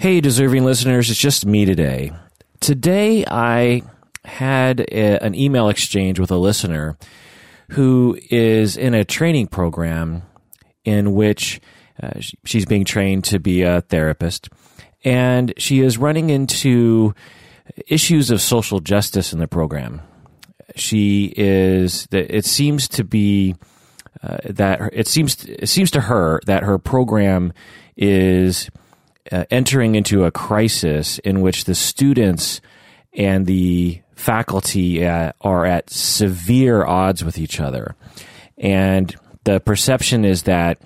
Hey, deserving listeners, it's just me today. Today, I had a, an email exchange with a listener who is in a training program in which uh, she's being trained to be a therapist. And she is running into issues of social justice in the program. She is, that it seems to be uh, that it seems, it seems to her that her program is uh, entering into a crisis in which the students and the faculty uh, are at severe odds with each other. And the perception is that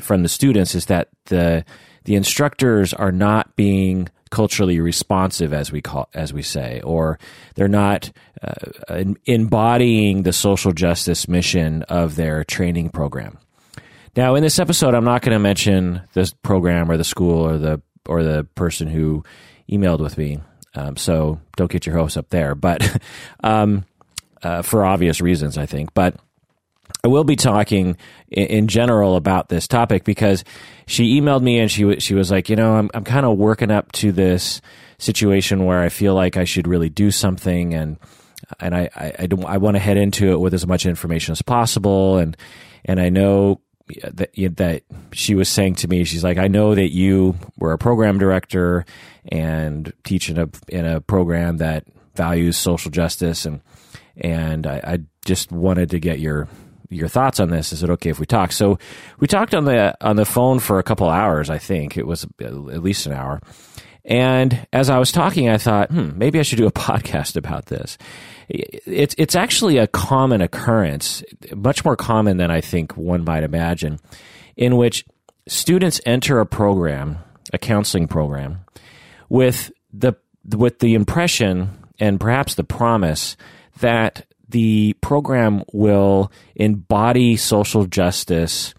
from the students is that the the instructors are not being culturally responsive, as we call as we say, or they're not uh, embodying the social justice mission of their training program. Now, in this episode, I'm not going to mention the program or the school or the or the person who emailed with me. Um, so don't get your hopes up there, but um, uh, for obvious reasons, I think. But I will be talking in, in, general about this topic because she emailed me and she she was like, you know, I'm I'm kind of working up to this situation where I feel like I should really do something and and I I, I, I want to head into it with as much information as possible and and I know that that she was saying to me, she's like, I know that you were a program director and teach in a in a program that values social justice, and and I, I just wanted to get your your thoughts on this. Is it okay if we talk? So we talked on the on the phone for a couple hours. I think it was at least an hour. And as I was talking, I thought, hmm, maybe I should do a podcast about this. It's it's actually a common occurrence, much more common than I think one might imagine, in which students enter a program, a counseling program, with the with the impression and perhaps the promise that the program will embody social justice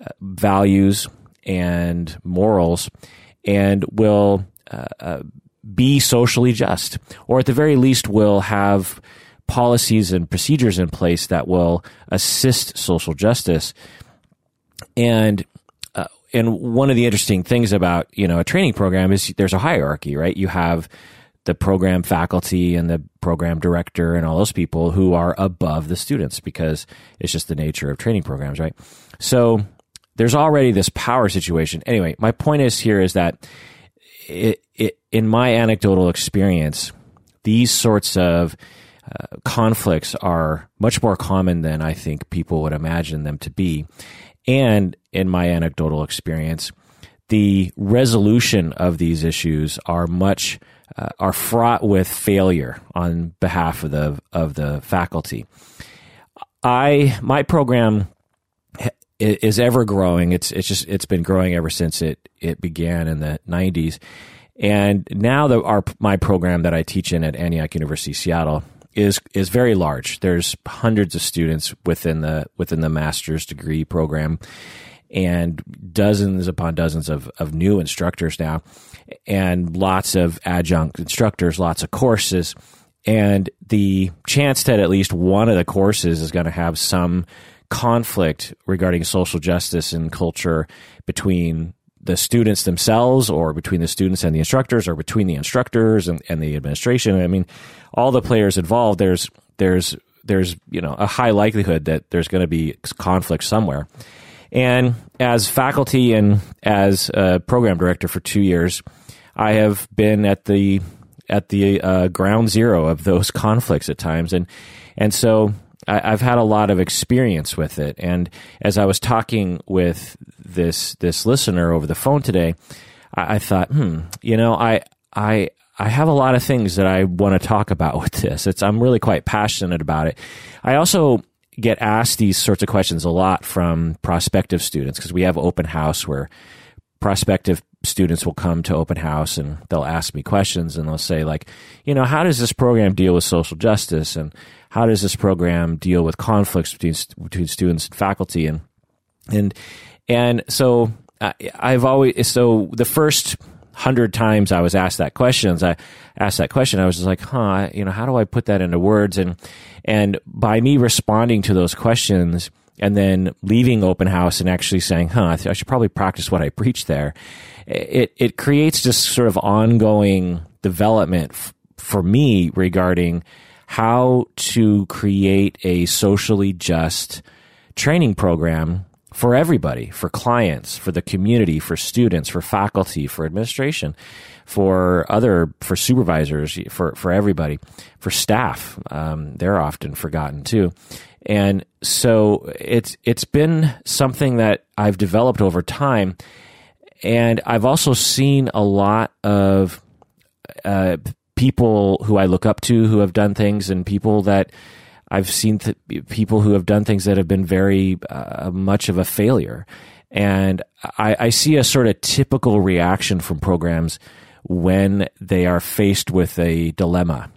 uh, values and morals and will uh, uh, be socially just, or at the very least, will have policies and procedures in place that will assist social justice. And uh, and one of the interesting things about you know a training program is there's a hierarchy, right? You have the program faculty and the program director and all those people who are above the students because it's just the nature of training programs, right? So there's already this power situation. Anyway, my point is here is that it, it, in my anecdotal experience, these sorts of uh, conflicts are much more common than I think people would imagine them to be. And in my anecdotal experience, the resolution of these issues are much uh, are fraught with failure on behalf of the of the faculty. I my program is ever growing. It's it's just it's been growing ever since it it began in the 90s. And now the our my program that I teach in at Antioch University Seattle is is very large. There's hundreds of students within the within the master's degree program and dozens upon dozens of, of new instructors now and lots of adjunct instructors, lots of courses. And the chance that at least one of the courses is going to have some conflict regarding social justice and culture between the students themselves or between the students and the instructors or between the instructors and, and the administration. I mean, all the players involved, there's, there's, there's, you know, a high likelihood that there's going to be conflict somewhere. And as faculty and as program director for two years, I have been at the at the uh, ground zero of those conflicts at times, and and so I, have had a lot of experience with it. And as I was talking with this this listener over the phone today, I, I thought, hmm, you know, I I I have a lot of things that I want to talk about with this. It's I'm really quite passionate about it. I also get asked these sorts of questions a lot from prospective students because we have open house where prospective students will come to open house and they'll ask me questions and they'll say like you know how does this program deal with social justice and how does this program deal with conflicts between between students and faculty and and and so I, I've always so the first hundred times I was asked that questions I asked that question I was just like huh you know how do I put that into words and and by me responding to those questions and then leaving open house and actually saying, huh, I, should probably practice what I preach there. It, it creates this sort of ongoing development f- for me regarding how to create a socially just training program for everybody, for clients, for the community, for students, for faculty, for administration, for other, for supervisors, for, for everybody, for staff. Um, they're often forgotten too. And so it's, it's been something that I've developed over time. And I've also seen a lot of, uh, people who I look up to who have done things and people that I've seen th- people who have done things that have been very uh, much of a failure. And I, I see a sort of typical reaction from programs when they are faced with a dilemma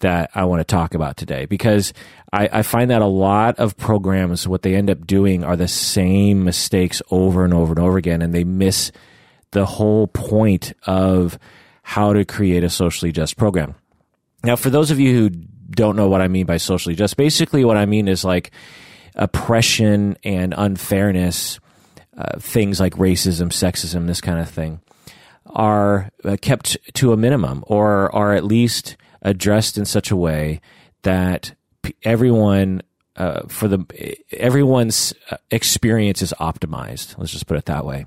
that I want to talk about today because I, I, find that a lot of programs, what they end up doing are the same mistakes over and over and over again, and they miss the whole point of how to create a socially just program. Now, for those of you who don't know what I mean by socially just, basically what I mean is like oppression and unfairness, uh, things like racism, sexism, this kind of thing, are uh, kept to a minimum or are at least addressed in such a way that everyone uh, for the everyone's uh, experience is optimized. Let's just put it that way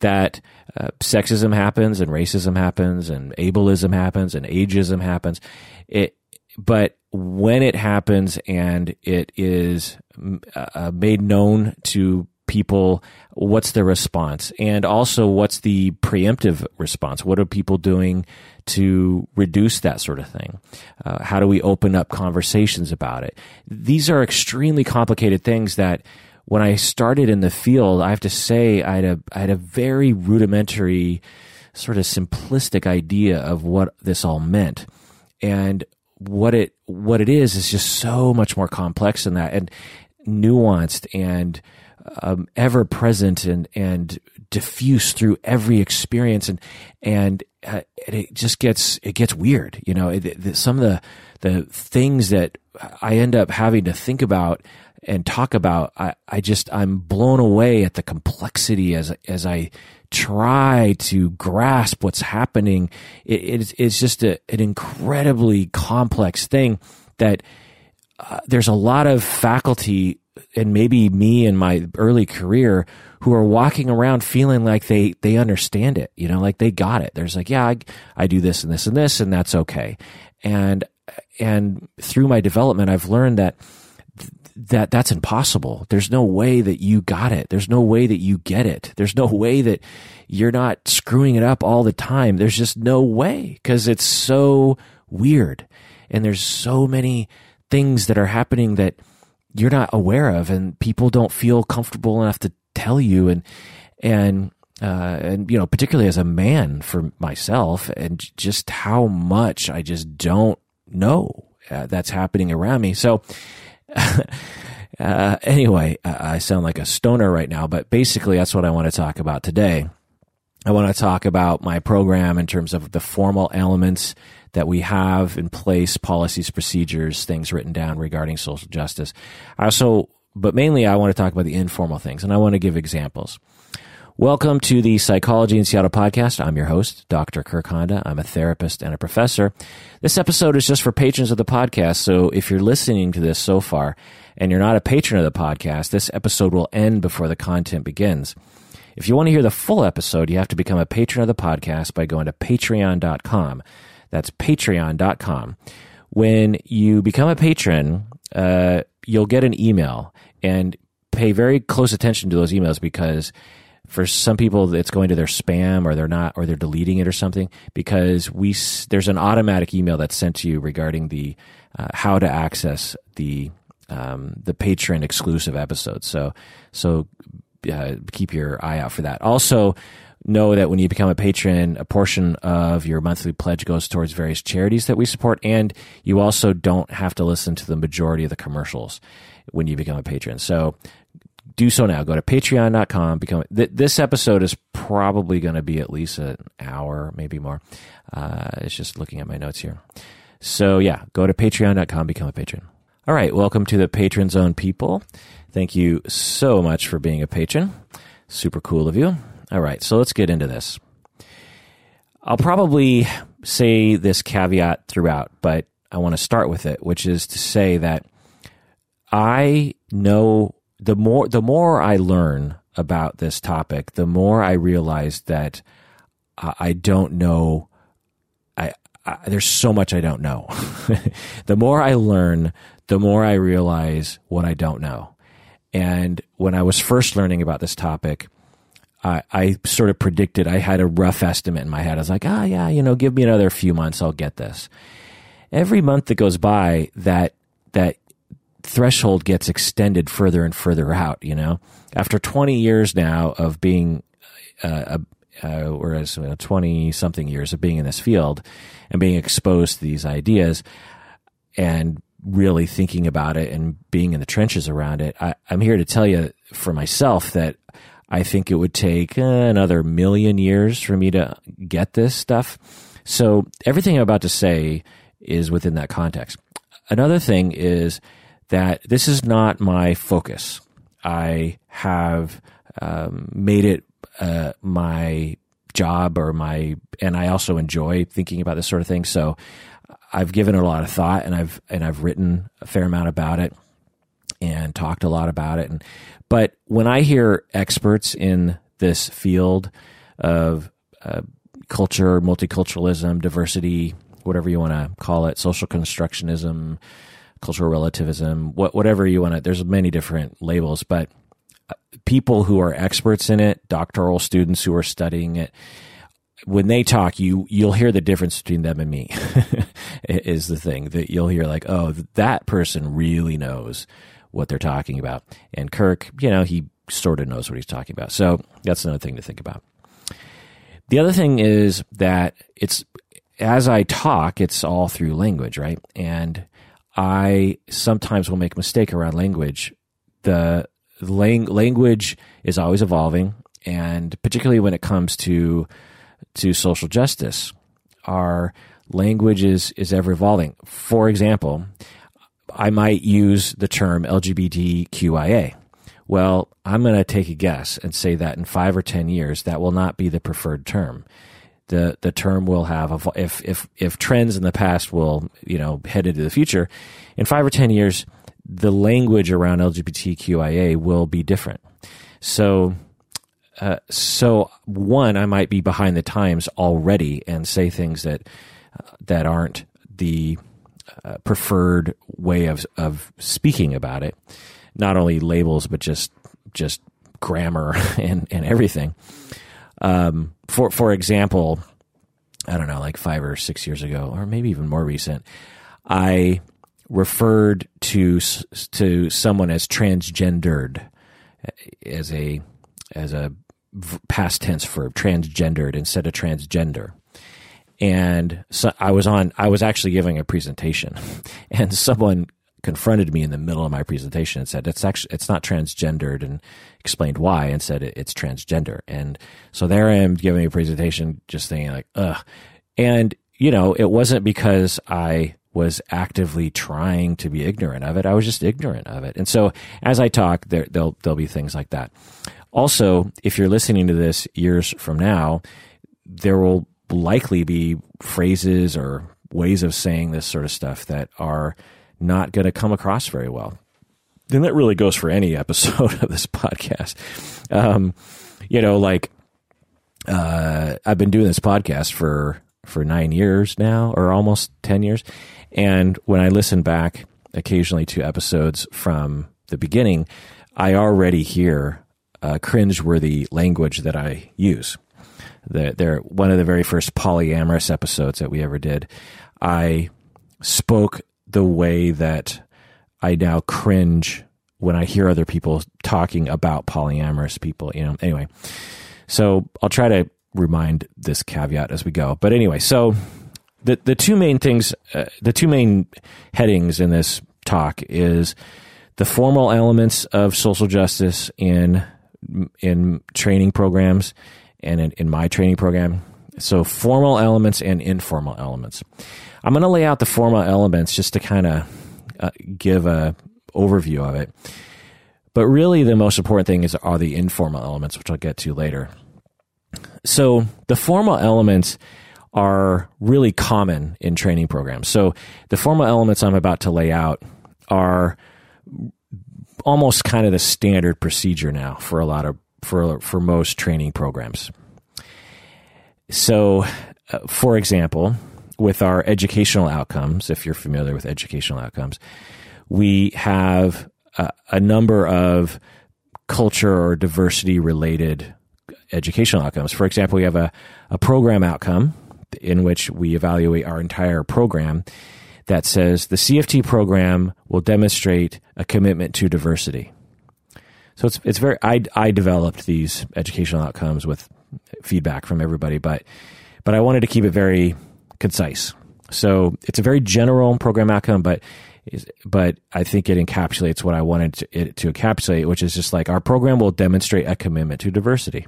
that uh, sexism happens and racism happens and ableism happens and ageism happens. It, but when it happens and it is uh, made known to people, what's the response? And also, what's the preemptive response? What are people doing to reduce that sort of thing? Uh, how do we open up conversations about it? These are extremely complicated things that when I started in the field, I have to say I had a I had a very rudimentary, sort of simplistic idea of what this all meant, and what it what it is is just so much more complex than that, and nuanced and um, ever present and and diffuse through every experience, and and uh, it just gets it gets weird. You know, it, it, some of the the things that I end up having to think about and talk about, I, I just, I'm blown away at the complexity as, as I try to grasp what's happening. It, it's, it's just a, an incredibly complex thing that uh, there's a lot of faculty and maybe me in my early career who are walking around feeling like they, they understand it, you know, like they got it. There's like, yeah, I, I do this and this and this, and that's okay. And, and through my development, I've learned that that that's impossible. There's no way that you got it. There's no way that you get it. There's no way that you're not screwing it up all the time. There's just no way because it's so weird. And there's so many things that are happening that you're not aware of and people don't feel comfortable enough to tell you. And, and, uh, and you know, particularly as a man for myself and just how much I just don't know uh, that's happening around me. So, uh, anyway, I sound like a stoner right now, but basically that's what I want to talk about today. I want to talk about my program in terms of the formal elements that we have in place, policies, procedures, things written down regarding social justice. I also, but mainly I want to talk about the informal things and I want to give examples. Welcome to the Psychology in Seattle podcast. I'm your host, Dr. Kirk Honda. I'm a therapist and a professor. This episode is just for patrons of the podcast. So if you're listening to this so far and you're not a patron of the podcast, this episode will end before the content begins. If you want to hear the full episode, you have to become a patron of the podcast by going to patreon.com. That's patreon.com. When you become a patron, uh, you'll get an email and pay very close attention to those emails because for some people it's going to their spam or they're not or they're deleting it or something because we there's an automatic email that's sent to you regarding the uh, how to access the um, the patron exclusive episodes. So so uh, keep your eye out for that. Also know that when you become a patron a portion of your monthly pledge goes towards various charities that we support and you also don't have to listen to the majority of the commercials when you become a patron. So do so now. Go to patreon.com. Become th- this episode is probably going to be at least an hour, maybe more. Uh, it's just looking at my notes here. So yeah, go to patreon.com, become a patron. All right, welcome to the Patron Zone people. Thank you so much for being a patron. Super cool of you. All right, so let's get into this. I'll probably say this caveat throughout, but I want to start with it, which is to say that I know the more the more I learn about this topic, the more I realize that I don't know. I, I there's so much I don't know. the more I learn, the more I realize what I don't know. And when I was first learning about this topic, I, I sort of predicted. I had a rough estimate in my head. I was like, ah, oh, yeah, you know, give me another few months, I'll get this. Every month that goes by, that that threshold gets extended further and further out. You know, after 20 years now of being, uh, uh, whereas you know, 20 something years of being in this field and being exposed to these ideas and really thinking about it and being in the trenches around it, I, I'm here to tell you for myself that I think it would take uh, another million years for me to get this stuff. So everything I'm about to say is within that context. Another thing is that this is not my focus. I have um, made it uh, my job or my, and I also enjoy thinking about this sort of thing. So I've given it a lot of thought, and I've and I've written a fair amount about it, and talked a lot about it. And but when I hear experts in this field of uh, culture, multiculturalism, diversity, whatever you want to call it, social constructionism, cultural relativism, what, whatever you want to, there's many different labels, but uh, people who are experts in it, doctoral students who are studying it, when they talk, you you'll hear the difference between them and me. is the thing that you'll hear like, oh, that person really knows what they're talking about, and Kirk, you know, he sort of knows what he's talking about. So that's another thing to think about. The other thing is that it's as I talk, it's all through language, right? And I sometimes will make a mistake around language. The lang- language is always evolving, and particularly when it comes to to social justice, our language is, is ever evolving. For example, I might use the term LGBTQIA. Well, I'm going to take a guess and say that in five or ten years, that will not be the preferred term the the term will have if if if trends in the past will you know head into the future in five or ten years the language around LGBTQIA will be different. So uh, so one I might be behind the times already and say things that uh, that aren't the uh, preferred way of of speaking about it. Not only labels but just just grammar and and everything. Um, for for example, I don't know, like five or six years ago, or maybe even more recent, I referred to to someone as transgendered as a as a past tense verb, transgendered instead of transgender. And so I was on, I was actually giving a presentation, and someone confronted me in the middle of my presentation and said it's actually it's not transgendered and explained why and said it's transgender. And so there i am giving a presentation just thinking like ugh. And you know it wasn't because i was actively trying to be ignorant of it. I was just ignorant of it. And so as i talk there there'll there'll be things like that. Also if you're listening to this years from now there will likely be phrases or ways of saying this sort of stuff that are not going to come across very well. And that really goes for any episode of this podcast. Um, you know, like uh, I've been doing this podcast for for nine years now, or almost ten years, and when I listen back occasionally to episodes from the beginning, I already hear uh, cringe-worthy language that I use. The, they're one of the very first polyamorous episodes that we ever did. I spoke the way that I now cringe when I hear other people talking about polyamorous people, you know. Anyway, so I'll try to remind this caveat as we go. But anyway, so the the two main things, uh, the two main headings in this talk is the formal elements of social justice in in training programs and in, in my training program. So formal elements and informal elements. I'm going to lay out the formal elements just to kind of uh, give a overview of it. But really, the most important thing is are the informal elements, which I'll get to later. So the formal elements are really common in training programs. So the formal elements I'm about to lay out are almost kind of the standard procedure now for a lot of for for most training programs. So, uh, for example, with our educational outcomes, if you're familiar with educational outcomes, we have a, a number of culture or diversity related educational outcomes. For example, we have a, a program outcome in which we evaluate our entire program that says the CFT program will demonstrate a commitment to diversity. So it's it's very I I developed these educational outcomes with feedback from everybody, but but I wanted to keep it very concise. So it's a very general program outcome, but but I think it encapsulates what I wanted to, it to encapsulate, which is just like our program will demonstrate a commitment to diversity,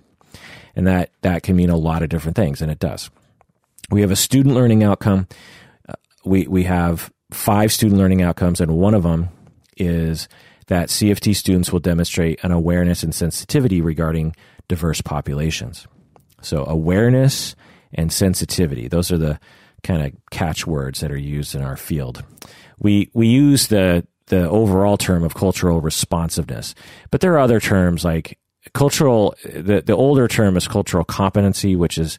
and that that can mean a lot of different things, and it does. We have a student learning outcome. Uh, we we have five student learning outcomes, and one of them is that CFT students will demonstrate an awareness and sensitivity regarding diverse populations. So, awareness and sensitivity, those are the kind of catchwords that are used in our field. We, we use the, the overall term of cultural responsiveness, but there are other terms like cultural, the, the older term is cultural competency, which is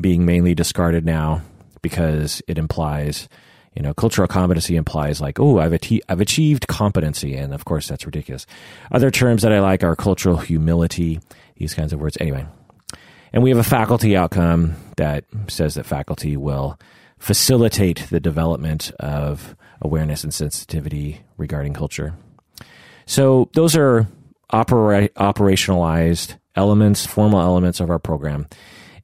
being mainly discarded now because it implies you know, cultural competency implies like, oh, I've, ati- I've achieved competency. And of course, that's ridiculous. Other terms that I like are cultural humility, these kinds of words. Anyway, and we have a faculty outcome that says that faculty will facilitate the development of awareness and sensitivity regarding culture. So those are opera- operationalized elements, formal elements of our program.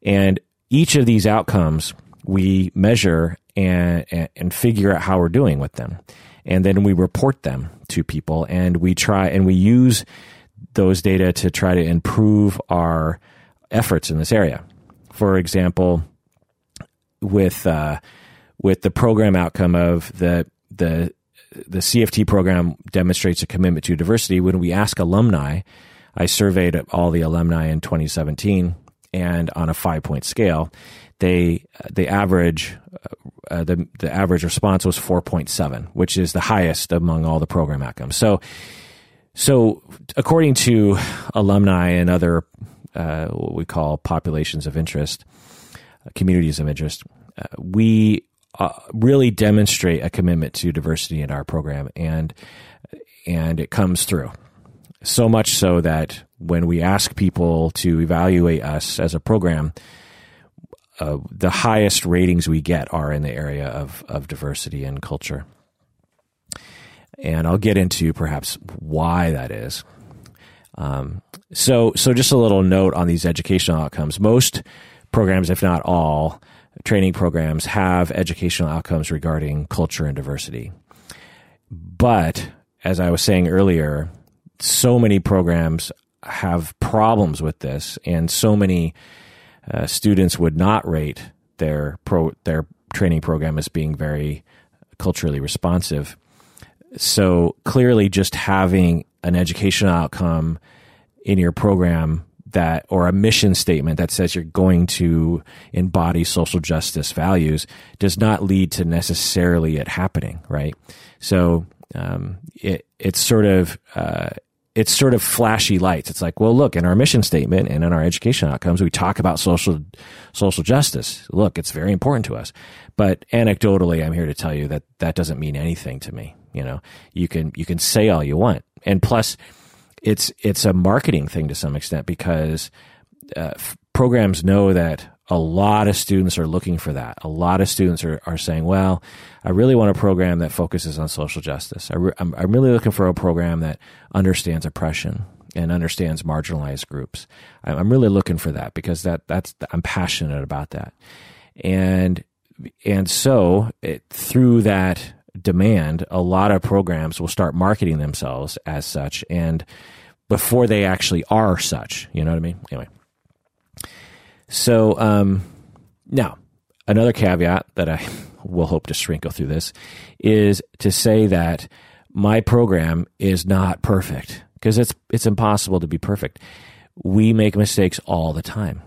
And each of these outcomes we measure and, and figure out how we're doing with them. And then we report them to people and we try and we use those data to try to improve our efforts in this area. For example, with uh, with the program outcome of the the the CFT program demonstrates a commitment to diversity. When we ask alumni, I surveyed all the alumni in 2017, and on a five point scale, they the average uh, the the average response was 4.7, which is the highest among all the program outcomes. So so according to alumni and other uh, what we call populations of interest, uh, communities of interest, uh, we uh, really demonstrate a commitment to diversity in our program, and and it comes through. So much so that when we ask people to evaluate us as a program, uh, the highest ratings we get are in the area of, of diversity and culture. And I'll get into perhaps why that is. Um, so, so just a little note on these educational outcomes. Most programs, if not all, training programs have educational outcomes regarding culture and diversity. But as I was saying earlier, so many programs have problems with this, and so many uh, students would not rate their pro their training program as being very culturally responsive. So clearly, just having an educational outcome in your program that or a mission statement that says you're going to embody social justice values does not lead to necessarily it happening, right? So um, it it's sort of uh, it's sort of flashy lights. It's like, well, look, in our mission statement and in our education outcomes, we talk about social social justice. Look, it's very important to us. But anecdotally, I'm here to tell you that that doesn't mean anything to me. You know, you can you can say all you want, and plus, it's it's a marketing thing to some extent because uh, programs know that a lot of students are looking for that. A lot of students are, are saying, well, I really want a program that focuses on social justice. I am re- I'm, I'm really looking for a program that understands oppression and understands marginalized groups. I'm really looking for that because that that's I'm passionate about that, and and so it, through that demand, a lot of programs will start marketing themselves as such, and before they actually are such, you know what I mean? Anyway, so, um, now another caveat that I we'll hope to sprinkle through this, is to say that my program is not perfect because it's it's impossible to be perfect. We make mistakes all the time,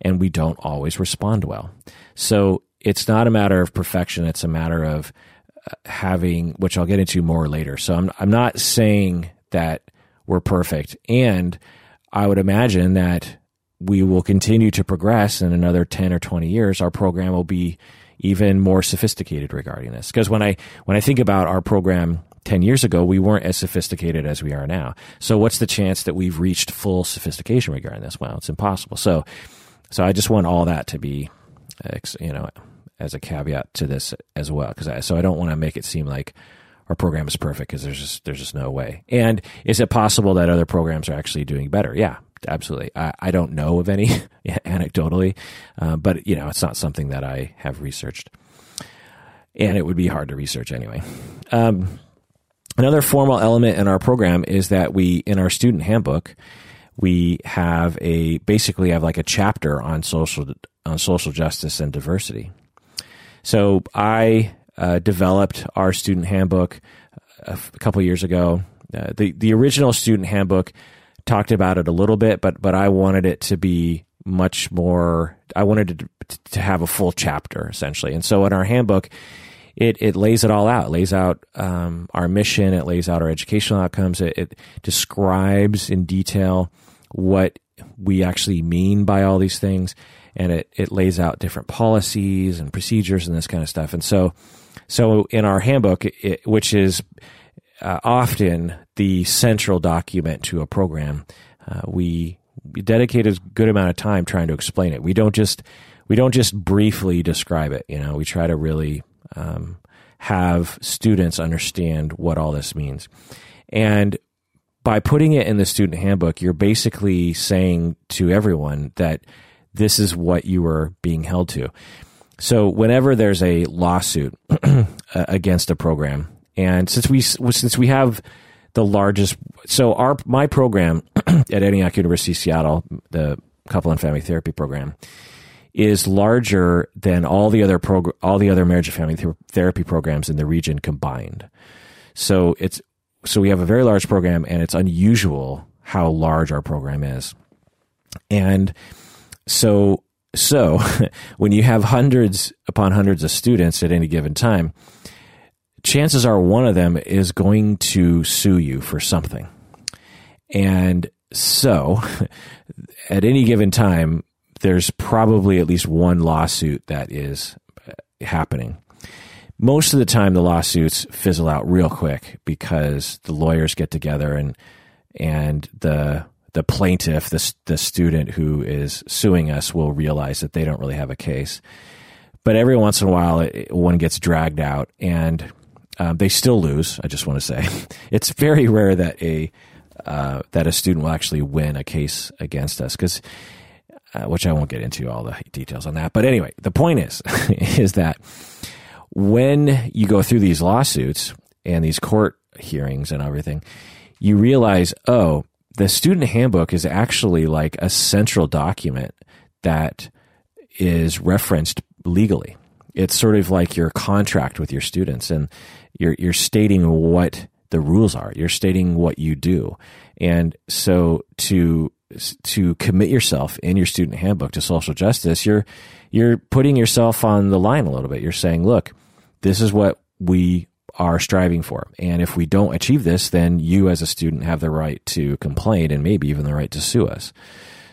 and we don't always respond well. So it's not a matter of perfection; it's a matter of having, which I'll get into more later. So I'm I'm not saying that we're perfect, and I would imagine that we will continue to progress in another 10 or 20 years. Our program will be even more sophisticated regarding this. Because when i when i think about our program 10 years ago we weren't as sophisticated as we are now. So what's the chance that we've reached full sophistication regarding this? Well it's impossible. So so i just want all that to be you know as a caveat to this as well because I, so i don't want to make it seem like our program is perfect because there's just there's just no way and is it possible that other programs are actually doing better yeah absolutely. I, I don't know of any anecdotally, uh, but you know, it's not something that I have researched, and it would be hard to research anyway. Um, another formal element in our program is that we, in our student handbook, we have a basically have like a chapter on social on social justice and diversity. So I uh, developed our student handbook a, a couple years ago. Uh, the the original student handbook talked about it a little bit, but but I wanted it to be much more. I wanted to, to have a full chapter essentially, and so in our handbook, it it lays it all out. It lays out um, our mission. It lays out our educational outcomes. It, it describes in detail what we actually mean by all these things, and it it lays out different policies and procedures and this kind of stuff. And so, so in our handbook, it, which is uh, often the central document to a program. Uh, we, dedicate a good amount of time trying to explain it. We don't just we don't just briefly describe it. You know, we try to really um, have students understand what all this means. And by putting it in the student handbook, you're basically saying to everyone that this is what you are being held to. So whenever there's a lawsuit uh, against a program, and since we since we have the largest, so our my program at Antioch University Seattle, the couple and family therapy program, is larger than all the other prog- all the other marriage and family th- therapy programs in the region combined. So it's so we have a very large program, and it's unusual how large our program is, and so so when you have hundreds upon hundreds of students at any given time chances are one of them is going to sue you for something. And so, at any given time, there's probably at least one lawsuit that is uh, happening. Most of the time, the lawsuits fizzle out real quick because the lawyers get together and and the the plaintiff, the the student who is suing us, will realize that they don't really have a case. But every once in a while, it, one gets dragged out, and um, they still lose. I just want to say it's very rare that a uh, that a student will actually win a case against us because, uh, which I won't get into all the details on that. But anyway, the point is is that when you go through these lawsuits and these court hearings and everything, you realize, oh, the student handbook is actually like a central document that is referenced legally. It's sort of like your contract with your students, and you're you're stating what the rules are. You're stating what you do, and so to to commit yourself in your student handbook to social justice, you're you're putting yourself on the line a little bit. You're saying, look, this is what we are striving for. And if we don't achieve this, then you as a student have the right to complain and maybe even the right to sue us.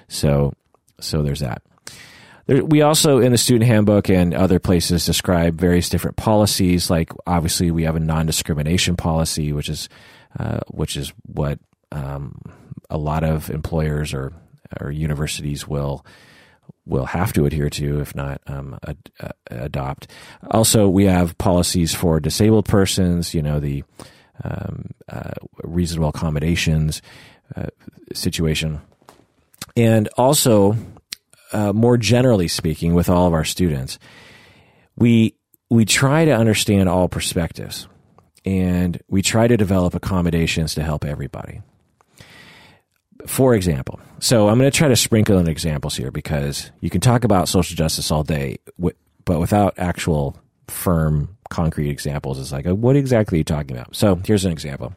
So, so there's that. There, we also, in the student handbook and other places, describe various different policies. Like obviously, we have a non-discrimination policy, which is uh, which is what um, a lot of employers or or universities will will have to adhere to, if not um, ad, uh, adopt. Also, we have policies for disabled persons. You know the um, uh, reasonable accommodations uh, situation, and also uh, more generally speaking, with all of our students, we we try to understand all perspectives, and we try to develop accommodations to help everybody. For example, so I'm going to try to sprinkle in examples here because you can talk about social justice all day, but without actual firm, concrete examples. It's like, uh, what exactly are you talking about? So here's an example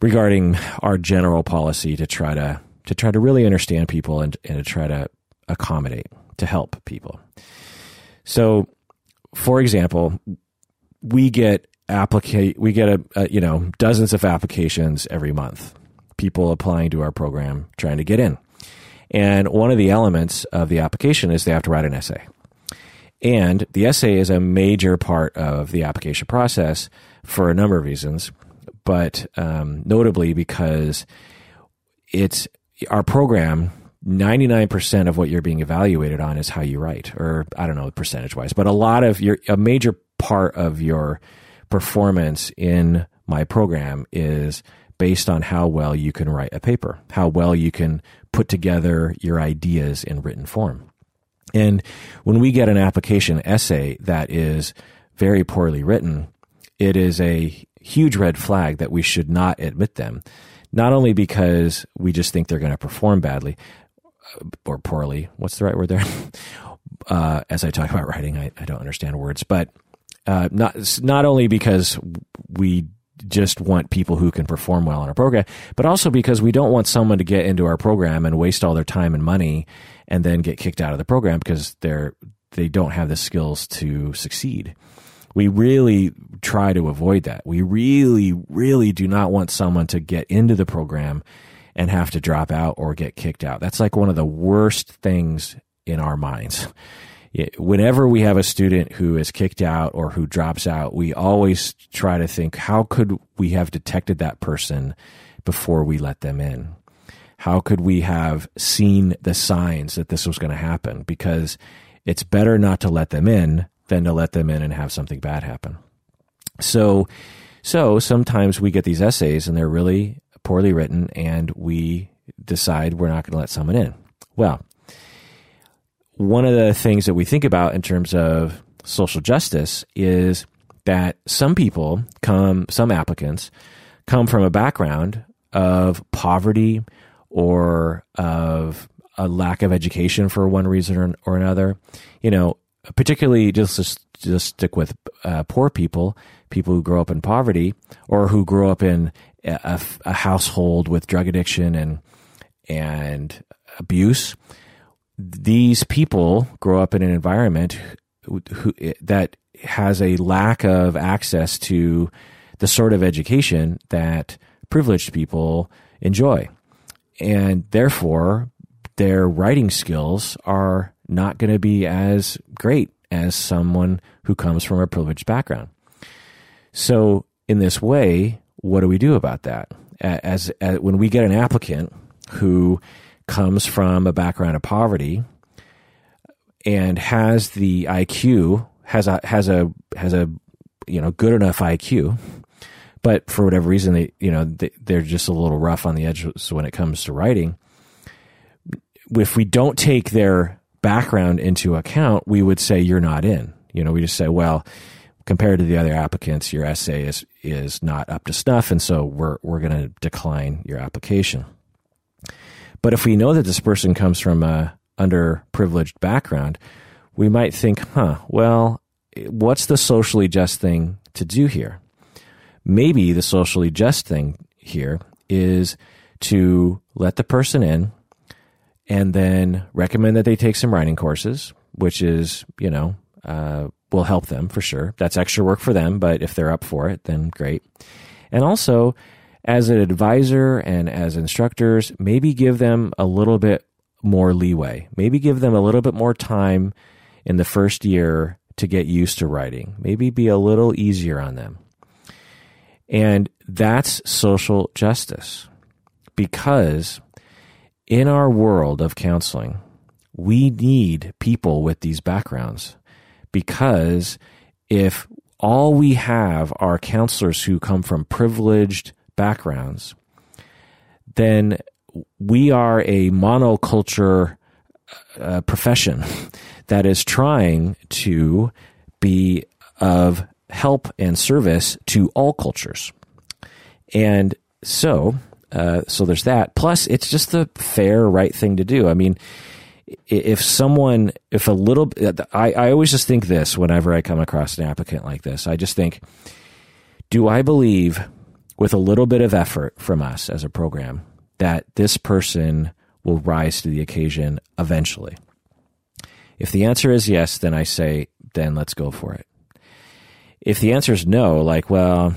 regarding our general policy to try to to try to really understand people and, and to try to accommodate to help people. So, for example, we get applicate we get a, a, you know dozens of applications every month people applying to our program trying to get in. And one of the elements of the application is they have to write an essay. And the essay is a major part of the application process for a number of reasons but um, notably because it's our program 99% of what you're being evaluated on is how you write or i don't know percentage wise but a lot of your a major part of your performance in my program is based on how well you can write a paper, how well you can put together your ideas in written form. And when we get an application essay that is very poorly written, it is a huge red flag that we should not admit them. Not only because we just think they're going to perform badly or poorly. What's the right word there? Uh, as I talk about writing, I, I don't understand words, but uh, not not only because we just want people who can perform well in our program, but also because we don't want someone to get into our program and waste all their time and money and then get kicked out of the program because they're they don't have the skills to succeed. We really try to avoid that. We really, really do not want someone to get into the program and have to drop out or get kicked out. That's like one of the worst things in our minds whenever we have a student who is kicked out or who drops out, we always try to think, how could we have detected that person before we let them in? How could we have seen the signs that this was going to happen? Because it's better not to let them in than to let them in and have something bad happen. So, so sometimes we get these essays and they're really poorly written and we decide we're not going to let someone in. Well, one of the things that we think about in terms of social justice is that some people come, some applicants come from a background of poverty or of a lack of education for one reason or, another. You know, particularly just just, just stick with uh, poor people, people who grow up in poverty or who grow up in a, a household with drug addiction and and abuse these people grow up in an environment who, who, that has a lack of access to the sort of education that privileged people enjoy. And therefore, their writing skills are not going to be as great as someone who comes from a privileged background. So, in this way, what do we do about that? As, as when we get an applicant who comes from a background of poverty and has the IQ has a has a has a you know good enough IQ, but for whatever reason they you know they, they're just a little rough on the edges when it comes to writing. If we don't take their background into account, we would say you're not in. You know, we just say, well, compared to the other applicants, your essay is is not up to snuff, and so we're we're going to decline your application. But if we know that this person comes from a underprivileged background, we might think, huh, well, what's the socially just thing to do here? Maybe the socially just thing here is to let the person in and then recommend that they take some writing courses, which is, you know, uh, will help them for sure. That's extra work for them, but if they're up for it, then great. And also, as an advisor and as instructors, maybe give them a little bit more leeway. Maybe give them a little bit more time in the first year to get used to writing. Maybe be a little easier on them. And that's social justice because in our world of counseling, we need people with these backgrounds because if all we have are counselors who come from privileged backgrounds, then we are a monoculture uh, profession that is trying to be of help and service to all cultures. And so, uh, so there's that. Plus, it's just the fair, right thing to do. I mean, if someone, if a little, I, I always just think this whenever I come across an applicant like this. I just think, do I believe with a little bit of effort from us as a program that this person will rise to the occasion eventually? If the answer is yes, then I say, then let's go for it. If the answer is no, like, well,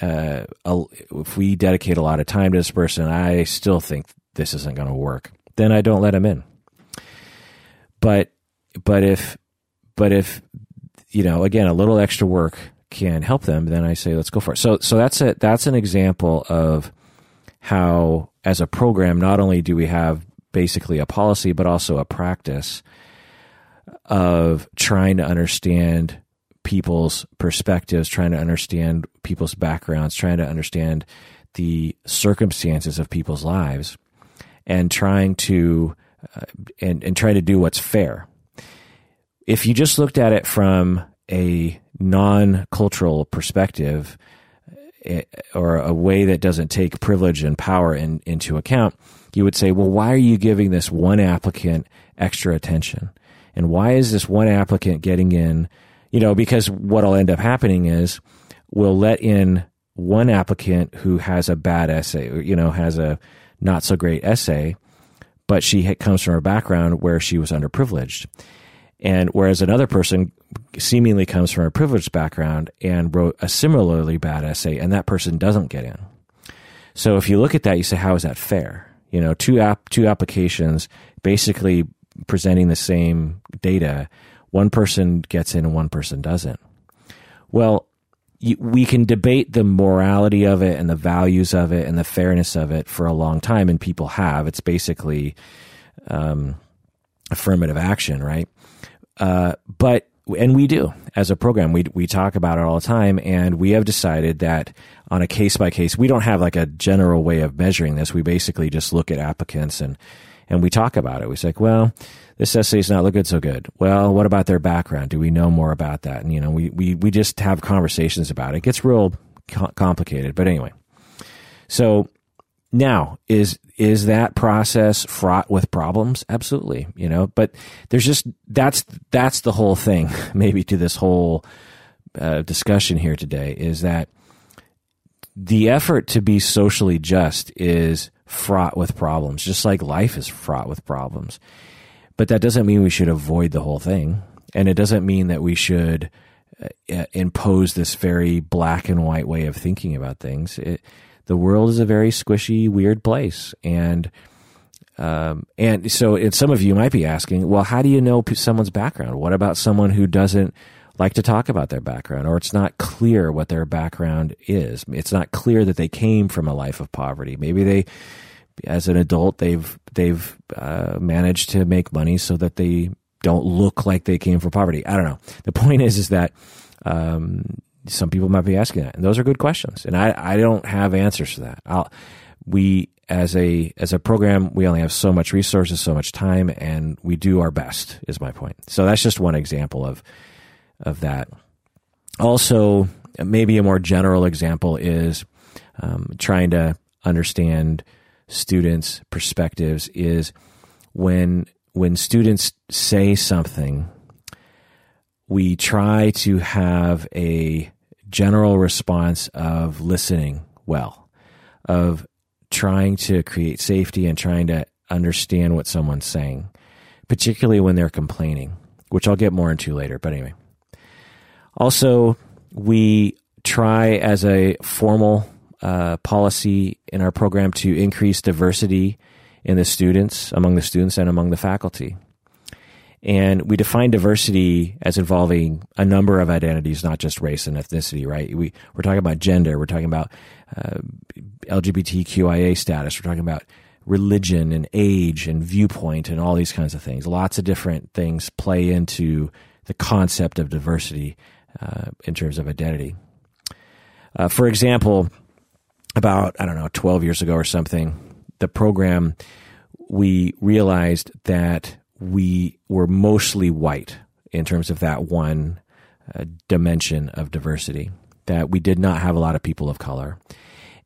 uh, if we dedicate a lot of time to this person, I still think this isn't going to work, then I don't let him in. But, but if, but if, you know, again, a little extra work can help them, then I say, let's go for it. So, so that's a, that's an example of how, as a program, not only do we have basically a policy, but also a practice of trying to understand people's perspectives, trying to understand people's backgrounds, trying to understand the circumstances of people's lives, and trying to uh, and and trying to do what's fair. If you just looked at it from a non-cultural perspective eh, or a way that doesn't take privilege and power in, into account, you would say, well, why are you giving this one applicant extra attention? And why is this one applicant getting in? You know, because what'll end up happening is we'll let in one applicant who has a bad essay, you know, has a not so great essay, but she comes from a background where she was underprivileged. And whereas another person seemingly comes from a privileged background and wrote a similarly bad essay, and that person doesn't get in. So if you look at that, you say, how is that fair? You know, two app two applications basically presenting the same data, one person gets in and one person doesn't. Well, we can debate the morality of it and the values of it and the fairness of it for a long time, and people have. It's basically um, affirmative action, right? Uh, but and we do as a program. We we talk about it all the time, and we have decided that on a case by case, we don't have like a general way of measuring this. We basically just look at applicants and and we talk about it. We say, well, this essay is not looking so good. Well, what about their background? Do we know more about that? And, you know, we, we, we just have conversations about it. It gets real complicated. But anyway, so now is, is that process fraught with problems? Absolutely. You know, but there's just, that's, that's the whole thing, maybe to this whole uh, discussion here today is that the effort to be socially just is fraught with problems, just like life is fraught with problems. But that doesn't mean we should avoid the whole thing. And it doesn't mean that we should uh, impose this very black and white way of thinking about things. It, the world is a very squishy, weird place. And, um, and so and some of you might be asking, well, how do you know someone's background? What about someone who doesn't like to talk about their background or it's not clear what their background is. It's not clear that they came from a life of poverty. Maybe they, as an adult, they've, they've, uh, managed to make money so that they don't look like they came from poverty. I don't know. The point is, is that, um, some people might be asking that and those are good questions. And I, I don't have answers to that. I'll, we, as a as a program, we only have so much resources, so much time, and we do our best. Is my point. So that's just one example of of that. Also, maybe a more general example is um, trying to understand students' perspectives is when when students say something, we try to have a general response of listening well, of trying to create safety and trying to understand what someone's saying, particularly when they're complaining, which I'll get more into later. But anyway. Also, we try as a formal uh, policy in our program to increase diversity in the students, among the students, and among the faculty. And we define diversity as involving a number of identities, not just race and ethnicity, right? We, we're talking about gender, we're talking about uh, LGBTQIA status, we're talking about religion and age and viewpoint and all these kinds of things. Lots of different things play into the concept of diversity uh, in terms of identity. Uh, for example, about, I don't know, 12 years ago or something, the program, we realized that we were mostly white in terms of that one uh, dimension of diversity, that we did not have a lot of people of color.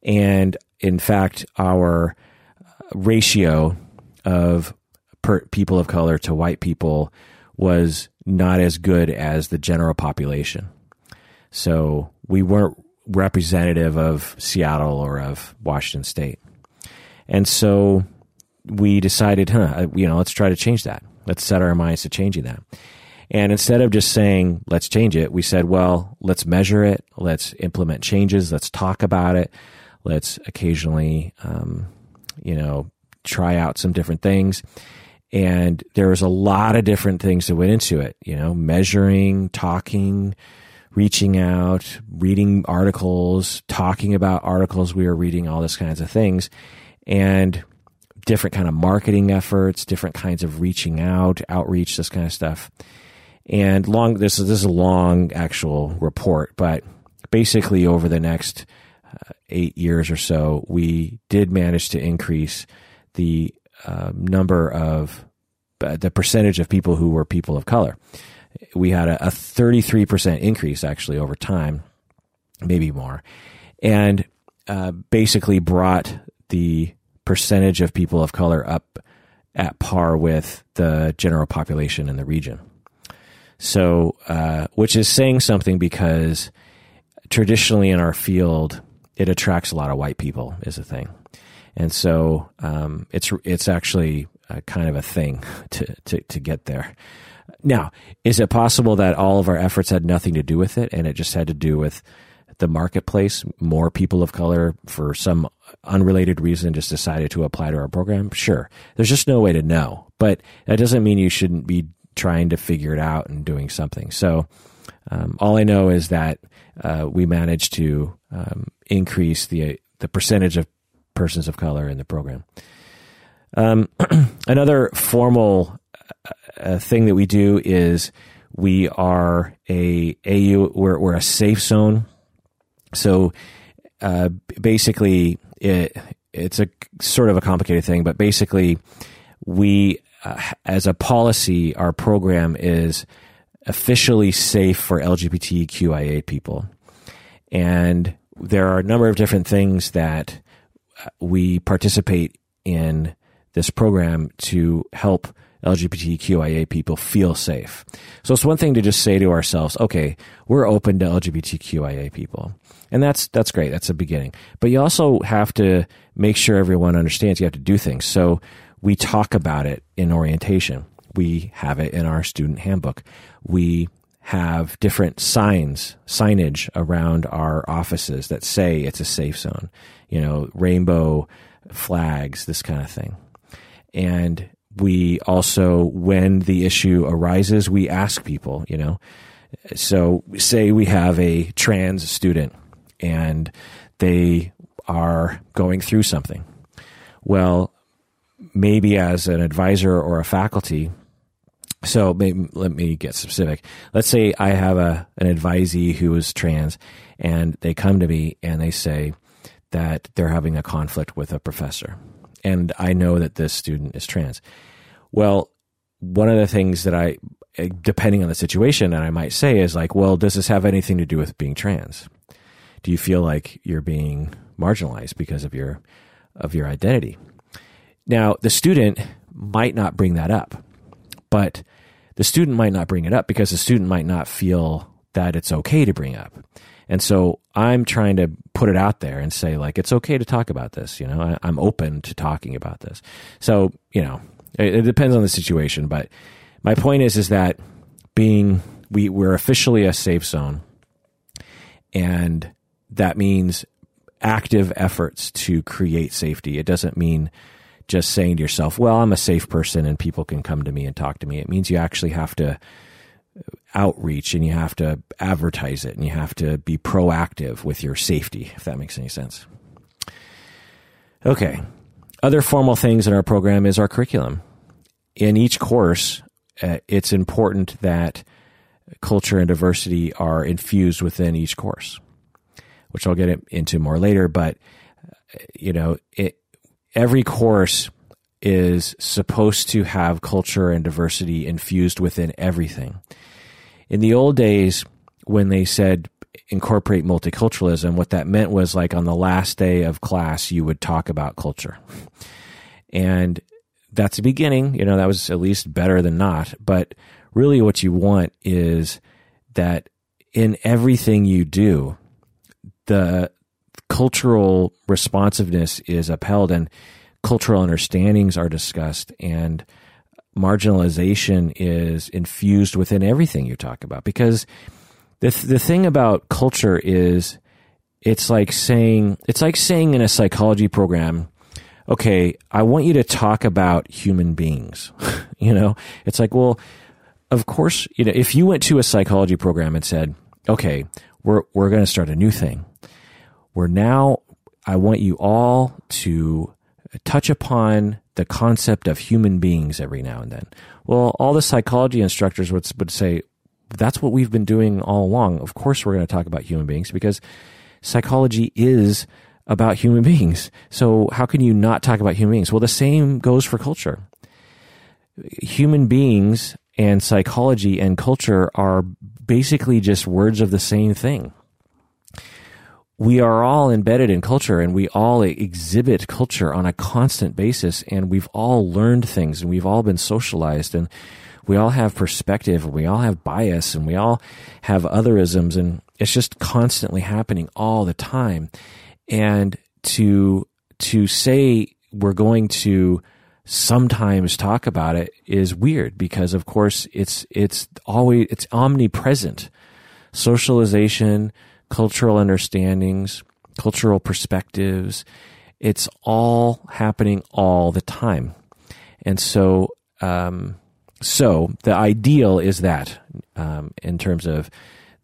And in fact, our ratio of per, people of color to white people was not as good as the general population. So we weren't representative of Seattle or of Washington State. And so we decided, huh, you know, let's try to change that. Let's set our minds to changing that. And instead of just saying, let's change it, we said, well, let's measure it. Let's implement changes. Let's talk about it. Let's occasionally, um, you know, try out some different things. And there was a lot of different things that went into it, you know, measuring, talking, reaching out, reading articles, talking about articles we were reading, all this kinds of things. And different kind of marketing efforts, different kinds of reaching out, outreach, this kind of stuff. And long this is this is a long actual report, but basically over the next uh, eight years or so, we did manage to increase the uh, number of uh, the percentage of people who were people of color. We had a, a 33% increase actually over time, maybe more, and uh, basically brought the percentage of people of color up at par with the general population in the region. So, uh, which is saying something because traditionally in our field, it attracts a lot of white people, is a thing, and so um, it's it's actually kind of a thing to, to to get there. Now, is it possible that all of our efforts had nothing to do with it, and it just had to do with the marketplace, more people of color for some unrelated reason just decided to apply to our program, sure. There's just no way to know. But that doesn't mean you shouldn't be trying to figure it out and doing something. So um, all I know is that uh, we managed to um, increase the the percentage of persons of color in the program. Um, another formal uh, thing that we do is we are a AU. We're, we're a safe zone so uh, basically, it it's a sort of a complicated thing, but basically, we uh, as a policy, our program is officially safe for LGBTQIA people, and there are a number of different things that uh, we participate in this program to help LGBTQIA people feel safe. So it's one thing to just say to ourselves, okay, we're open to LGBTQIA people. And that's that's great. That's a beginning. But you also have to make sure everyone understands you have to do things. So we talk about it in orientation. We have it in our student handbook. We have different signs, signage around our offices that say it's a safe zone. You know, rainbow flags, this kind of thing. And we also, when the issue arises, we ask people, you know. So, say we have a trans student and they are going through something. Well, maybe as an advisor or a faculty, so maybe, let me get specific. Let's say I have a an advisee who is trans, and they come to me and they say that they're having a conflict with a professor, and I know that this student is trans. Well, one of the things that I, eh, depending on the situation, and I might say is like, well, does this have anything to do with being trans? do you feel like you're being marginalized because of your of your identity? Now, the student might not bring that up, but the student might not bring it up because the student might not feel that it's okay to bring up. And so I'm trying to put it out there and say, like, it's okay to talk about this. You know, I, am open to talking about this. So, you know, it, it depends on the situation. But my point is, is that being, we, we're officially a safe zone. And that means active efforts to create safety. It doesn't mean just saying to yourself, well, I'm a safe person and people can come to me and talk to me. It means you actually have to outreach and you have to advertise it and you have to be proactive with your safety, if that makes any sense. Okay. Other formal things in our program is our curriculum. In each course, uh, it's important that culture and diversity are infused within each course which I'll get into more later. But you know, it, every course is supposed to have culture and diversity infused within everything. In the old days, when they said incorporate multiculturalism, what that meant was like on the last day of class, you would talk about culture. And that's a beginning. You know, that was at least better than not. But really, what you want is that in everything you do, the cultural responsiveness is upheld and cultural understandings are discussed and marginalization is infused within everything you talk about. Because the the thing about culture is it's like saying it's like saying in a psychology program okay i want you to talk about human beings. You know? It's like well of course you know if you went to a psychology program and said okay we're we're going to start a new thing. We're now i want you all to touch upon the concept of human beings every now and then well all the psychology instructors would, would say that's what we've been doing all along. Of course, we're going to talk about human beings because psychology is about human beings. So how can you not talk about human beings? Well, the same goes for culture. Human beings and psychology and culture are basically just words of the same thing. We are all embedded in culture and we all exhibit culture on a constant basis and we've all learned things and we've all been socialized and we all have perspective, and we all have bias, and we all have otherisms, and it's just constantly happening all the time. And to to say we're going to sometimes talk about it is weird because of course it's it's always it's omnipresent socialization cultural understandings cultural perspectives it's all happening all the time and so um, so the ideal is that um, in terms of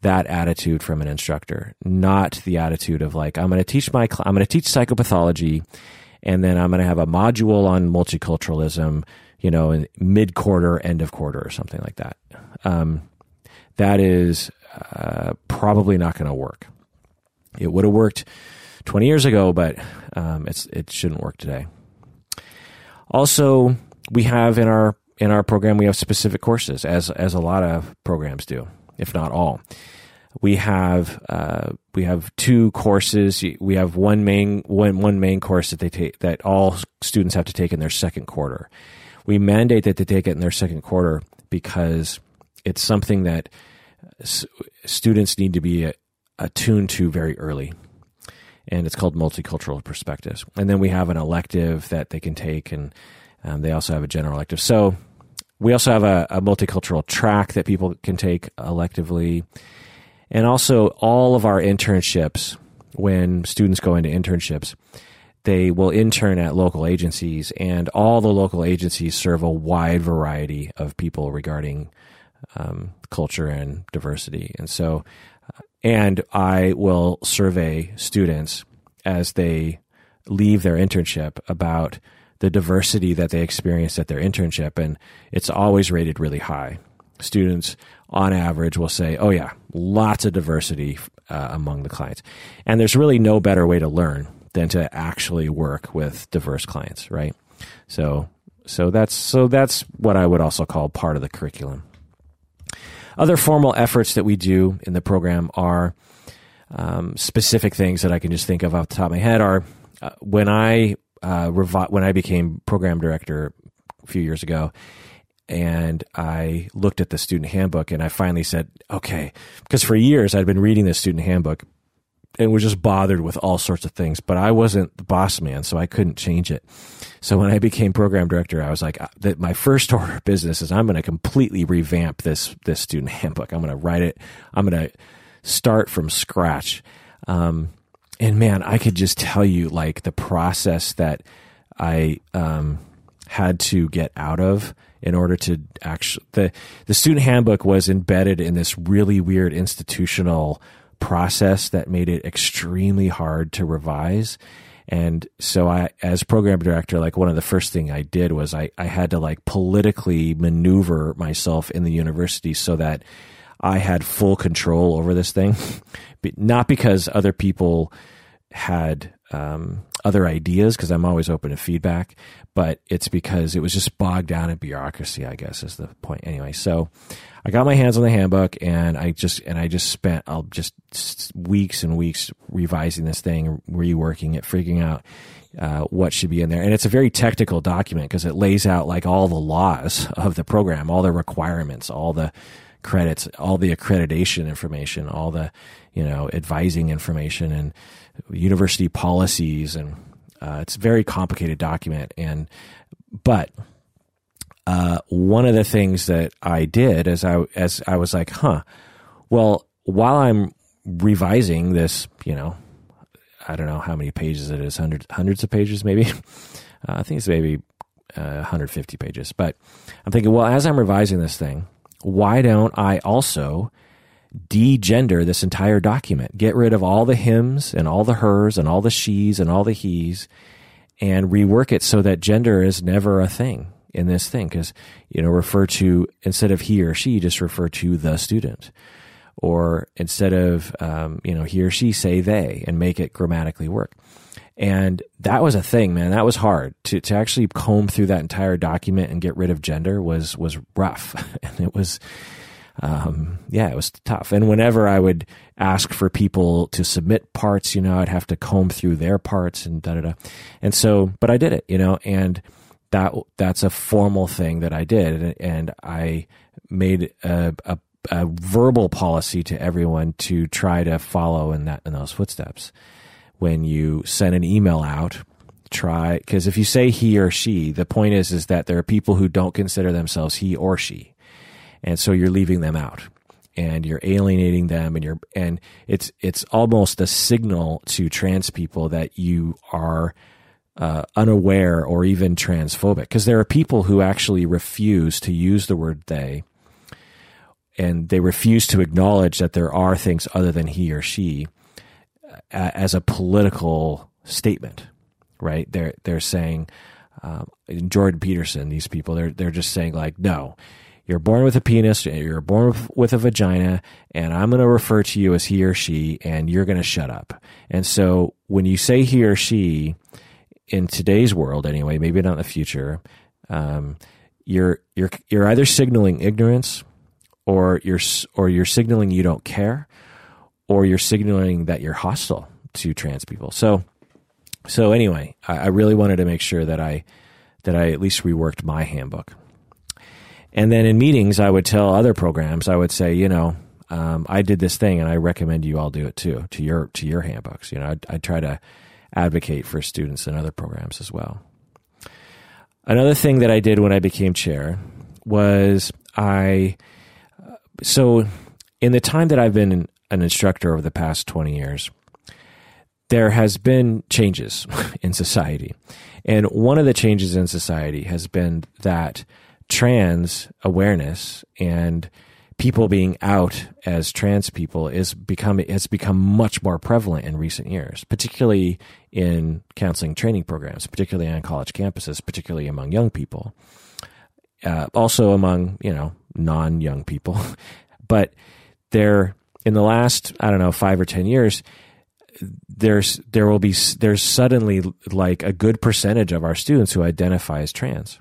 that attitude from an instructor, not the attitude of like I'm going to teach my cl- I'm going to teach psychopathology, and then I'm going to have a module on multiculturalism, you know, mid quarter, end of quarter, or something like that. Um, that is probably not going to work. It would have worked 20 years ago, but um, it's it shouldn't work today. Also, we have in our in our program, we have specific courses, as as a lot of programs do, if not all. We have uh, we have two courses. We have one main one one main course that they take that all students have to take in their second quarter. We mandate that they take it in their second quarter because it's something that students need to be attuned to very early and it's called multicultural perspectives. And then we have an elective that they can take, and um, they also have a general elective. So we also have a, a, multicultural track that people can take electively. And also, all of our internships, when students go into internships, they will intern at local agencies, and all the local agencies serve a wide variety of people regarding um, culture and diversity. And so, uh, and I will survey students as they leave their internship about the diversity that they experienced at their internship, and it's always rated really high. Students, on average, will say, "Oh yeah, lots of diversity uh, among the clients," and there's really no better way to learn than to actually work with diverse clients, right? So, so that's so that's what I would also call part of the curriculum. Other formal efforts that we do in the program are um, specific things that I can just think of off the top of my head. Are uh, when I uh, revi- when I became program director a few years ago, and I looked at the student handbook, and I finally said, okay, because for years I'd been reading the student handbook and was just bothered with all sorts of things, but I wasn't the boss man, so I couldn't change it. So when I became program director, I was like, that my first order of business is I'm going to completely revamp this this student handbook. I'm going to write it. I'm going to start from scratch. Um, and man, I could just tell you like the process that I um, had to get out of in order to actually the the student handbook was embedded in this really weird institutional process that made it extremely hard to revise. And so I, as program director, like one of the first thing I did was I, I had to like politically maneuver myself in the university so that I had full control over this thing, not because other people had um, other ideas because I'm always open to feedback, but it's because it was just bogged down in bureaucracy, I guess is the point. Anyway, so I got my hands on the handbook and I just, and I just spent, I'll just weeks and weeks revising this thing, reworking it, figuring out uh, what should be in there. And it's a very technical document because it lays out like all the laws of the program, all the requirements, all the credits, all the accreditation information, all the, you know, advising information and university policies. And uh, it's a very complicated document. And, but, uh, one of the things that I did as I, as I was like, huh, well, while I'm revising this, you know, I don't know how many pages it is, hundreds hundreds of pages maybe. Uh, I think it's maybe uh, 150 pages. But I'm thinking, well, as I'm revising this thing, why don't I also degender this entire document? Get rid of all the hims and all the hers and all the she's and all the he's and rework it so that gender is never a thing in this thing. Because, you know, refer to, instead of he or she, just refer to the student. Or instead of um, you know he or she say they and make it grammatically work. And that was a thing man. That was hard. To, to actually comb through that entire document and get rid of gender was was rough. And it was um, yeah it was tough. And whenever i would ask for people to submit parts you know i'd have to comb through their parts and da da da. And so but i did it you know and that that's a formal thing that i did. And, i made a, a a verbal policy to everyone to try to follow in that in those footsteps. When you send an email out, try because if you say he or she, the point is is that there are people who don't consider themselves he or she, and so you're leaving them out and you're alienating them and you're and it's it's almost a signal to trans people that you are uh, unaware or even transphobic because there are people who actually refuse to use the word they and they refuse to acknowledge that there are things other than he or she uh, as a political statement, right? They're they're saying um, Jordan Peterson, these people, they're they're just saying like, no, you're born with a penis, you're born with a vagina, and I'm going to refer to you as he or she, and you're going to shut up. And so when you say he or she in today's world, anyway, maybe not in the future, um, you're you're you're either signaling ignorance or you're or you're signaling you don't care, or you're signaling that you're hostile to trans people. So, so anyway, I, I really wanted to make sure that I that I at least reworked my handbook. And then in meetings, I would tell other programs, I would say, you know, um, I did this thing, and I recommend you all do it too to your to your handbooks. You know, I I try to advocate for students in other programs as well. Another thing that I did when I became chair was I so in the time that I've been an instructor over the past 20 years, there has been changes in society. And one of the changes in society has been that trans awareness and people being out as trans people is become has become much more prevalent in recent years, particularly in counseling training programs, particularly on college campuses, particularly among young people. Uh, also among you know non young people, but there in the last I don't know five or ten years, there's there will be there's suddenly like a good percentage of our students who identify as trans,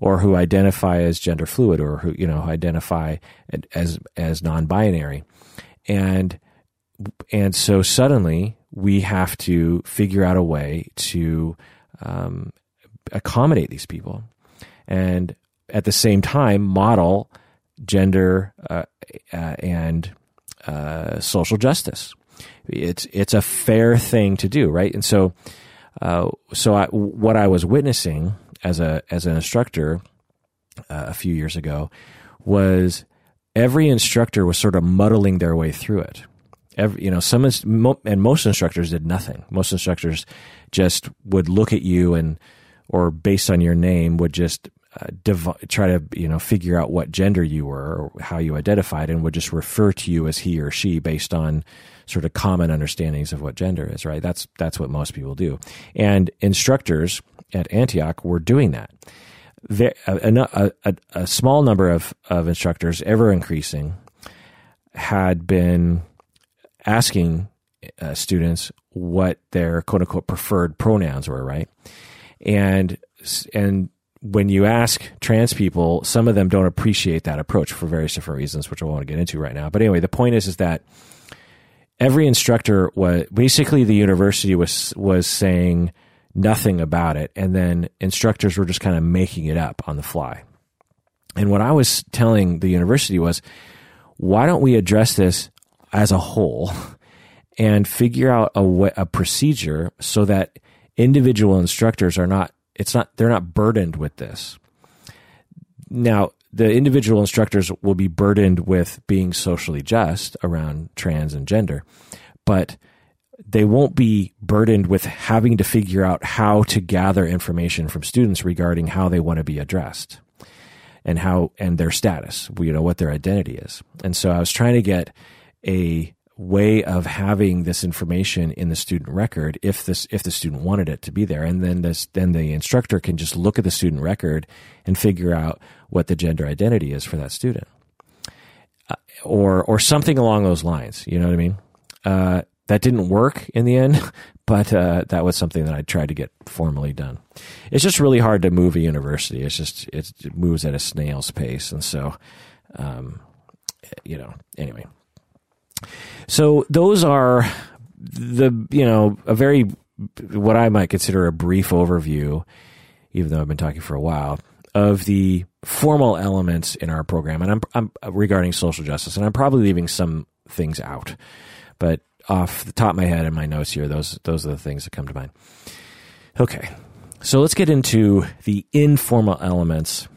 or who identify as gender fluid, or who you know identify as as non-binary, and and so suddenly we have to figure out a way to um, accommodate these people, and at the same time model gender uh, uh, and uh, social justice. It's it's a fair thing to do, right? And so, uh, so I, what I was witnessing as a as an instructor uh, a few years ago was every instructor was sort of muddling their way through it. Every, you know, some and most instructors did nothing. Most instructors just would look at you and, or based on your name, would just uh, try to you know figure out what gender you were or how you identified and would just refer to you as he or she based on sort of common understandings of what gender is right that's that's what most people do and instructors at antioch were doing that there, a, a, a, small number of, of instructors ever increasing had been asking uh, students what their quote unquote preferred pronouns were, right? And and when you ask trans people, some of them don't appreciate that approach for various different reasons, which I won't get into right now. But anyway, the point is is that every instructor was basically the university was was saying nothing about it, and then instructors were just kind of making it up on the fly. And what I was telling the university was, why don't we address this as a whole and figure out a, way, a procedure so that individual instructors are not it's not they're not burdened with this. Now, the individual instructors will be burdened with being socially just around trans and gender, but they won't be burdened with having to figure out how to gather information from students regarding how they want to be addressed and how and their status, you know, what their identity is. And so I was trying to get a way of having this information in the student record if this if the student wanted it to be there. And then this then the instructor can just look at the student record and figure out what the gender identity is for that student. Uh, or or something along those lines. You know what i mean? Uh, that didn't work in the end but uh, that was something that i tried to get formally done. It's just really hard to move a university. It's just it moves at a snail's pace. And so um, you know anyway. So those are the you know a very what I might consider a brief overview, even though I've been talking for a while, of the formal elements in our program, and I'm, I'm regarding social justice, and I'm probably leaving some things out, but off the top of my head in my notes here, those those are the things that come to mind. Okay, so let's get into the informal elements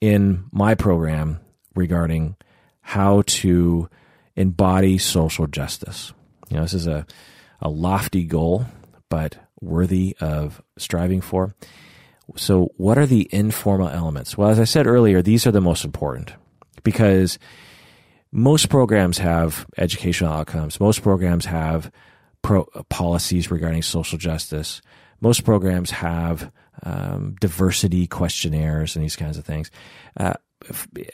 in my program regarding how to embody social justice. You know, this is a, a lofty goal, but worthy of striving for. So, what are the informal elements? Well, as I said earlier, these are the most important because most programs have educational outcomes. Most programs have pro- policies regarding social justice. Most programs have um, diversity questionnaires and these kinds of things. Uh,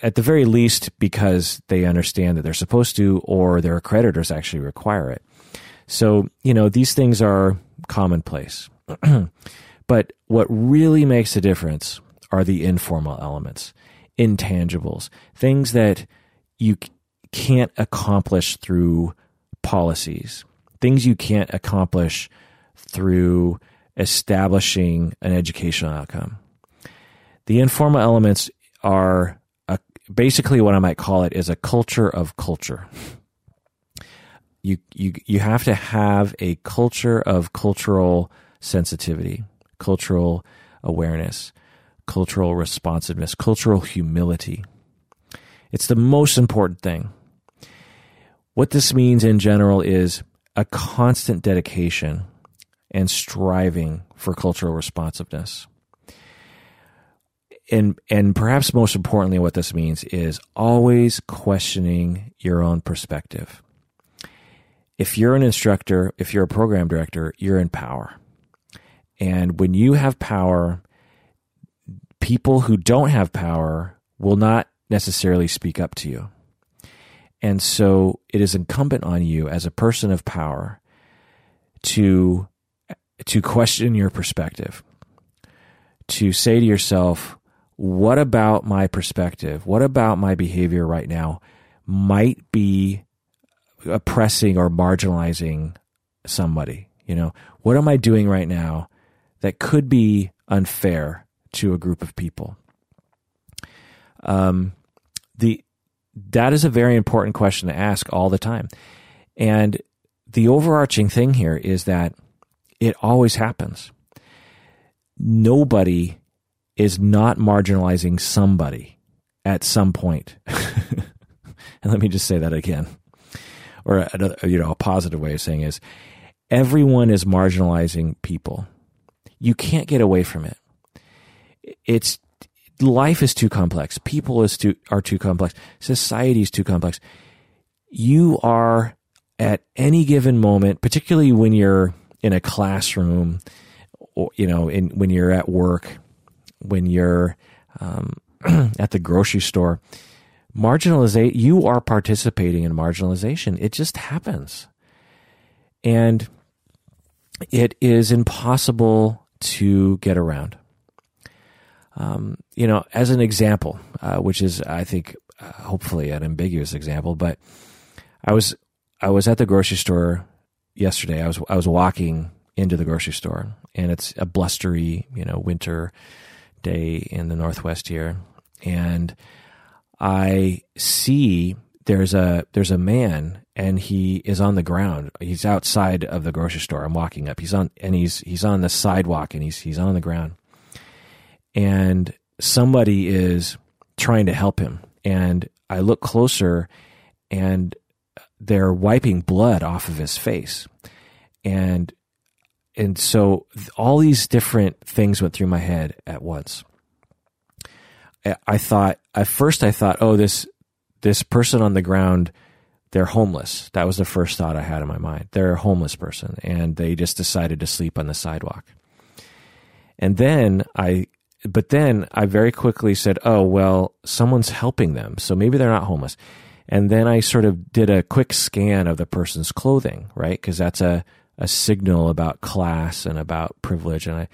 at the very least because they understand that they're supposed to or their accreditors actually require it. So, you know, these things are commonplace. but what really makes a difference are the informal elements, intangibles, things that you can't accomplish through policies, things you can't accomplish through establishing an educational outcome. The informal elements are a, basically what I might call it is a culture of culture. You, you, you have to have a culture of cultural sensitivity, cultural awareness, cultural responsiveness, cultural humility. It's the most important thing. What this means in general is a constant dedication and striving for cultural responsiveness. And and perhaps most importantly what this means is always questioning your own perspective. If you're an instructor if you're a program director you're in power. And when you have power people who don't have power will not necessarily speak up to you and so it is incumbent on you as a person of power to to question your perspective to say to yourself what about my perspective? What about my behavior right now might be oppressing or marginalizing somebody? You know, what am I doing right now that could be unfair to a group of people? Um, that is a very important question to ask all the time. And the overarching thing here is that it always happens. Nobody is not marginalizing somebody at some point. and let me just say that again. Or a, you know, a positive way of saying is everyone is marginalizing people. You can't get away from it. It's life is too complex. People is too are too complex. Society is too complex. You are at any given moment, particularly when you're in a classroom or you know, in when you're at work, when you're um, at the grocery store, marginalization, you are participating in marginalization. It just happens. and it is impossible to get around. Um, you know, as an example, uh, which is, I think, uh, hopefully an ambiguous example, but I was I was at the grocery store yesterday. I was I was walking into the grocery store, and it's a blustery, you know, winter day in the Northwest here, and I see there's a there's a man and he is on the ground. He's outside of the grocery store. I'm walking up. He's on and he's he's on the sidewalk and he's he's on the ground. And somebody is trying to help him. And I look closer and they're wiping blood off of his face. And and so all these different things went through my head at once. I thought at first I thought, oh, this this person on the ground, they're homeless. That was the first thought I had in my mind. They're a homeless person, and they just decided to sleep on the sidewalk. And then I, but then I very quickly said, oh well, someone's helping them, so maybe they're not homeless. And then I sort of did a quick scan of the person's clothing, right? Because that's a a signal about class and about privilege. And I,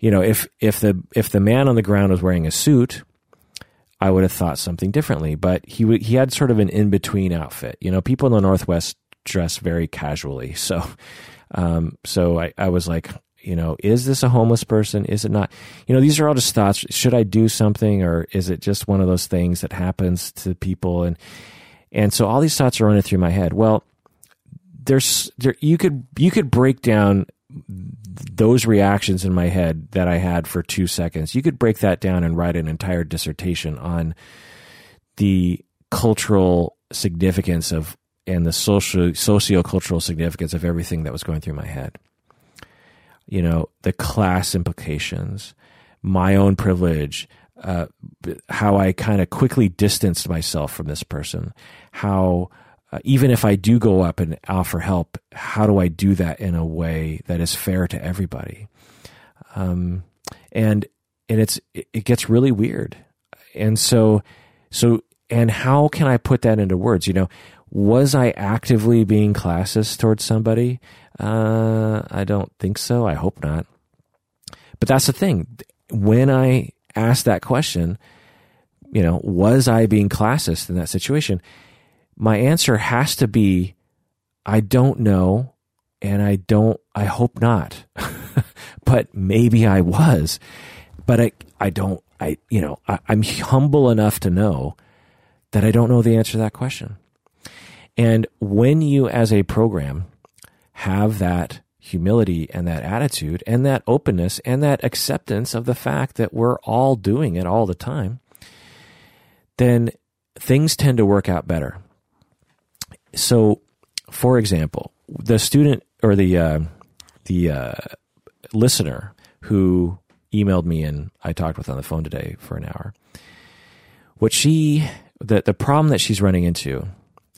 you know, if if the if the man on the ground was wearing a suit, I would have thought something differently. But he he had sort of an in between outfit. You know, people in the Northwest dress very casually, so um, so I, I was like, you know, is this a homeless person? Is it not? You know, these are all just thoughts. Should I do something, or is it just one of those things that happens to people? And and so all these thoughts are running through my head. Well, there's there you could you could break down those reactions in my head that I had for two seconds. You could break that down and write an entire dissertation on the cultural significance of and the social socio-cultural significance of everything that was going through my head. You know, the class implications, my own privilege, uh, how I kind of quickly distanced myself from this person, how uh, even if I do go up and offer help, how do I do that in a way that is fair to everybody? Um, and and it's it gets really weird, and so so and how can I put that into words? You know, was I actively being classist towards somebody? Uh, I don't think so. I hope not. But that's the thing. When I asked that question, you know, was I being classist in that situation? my answer has to be I don't know and I don't I hope not. but maybe I was. But I I don't I you know, I, I'm humble enough to know that I don't know the answer to that question. And when you as a program have that humility and that attitude and that openness and that acceptance of the fact that we're all doing it all the time, then things tend to work out better. So, for example, the student or the uh, the uh, listener who emailed me and I talked with on the phone today for an hour. What she the the problem that she's running into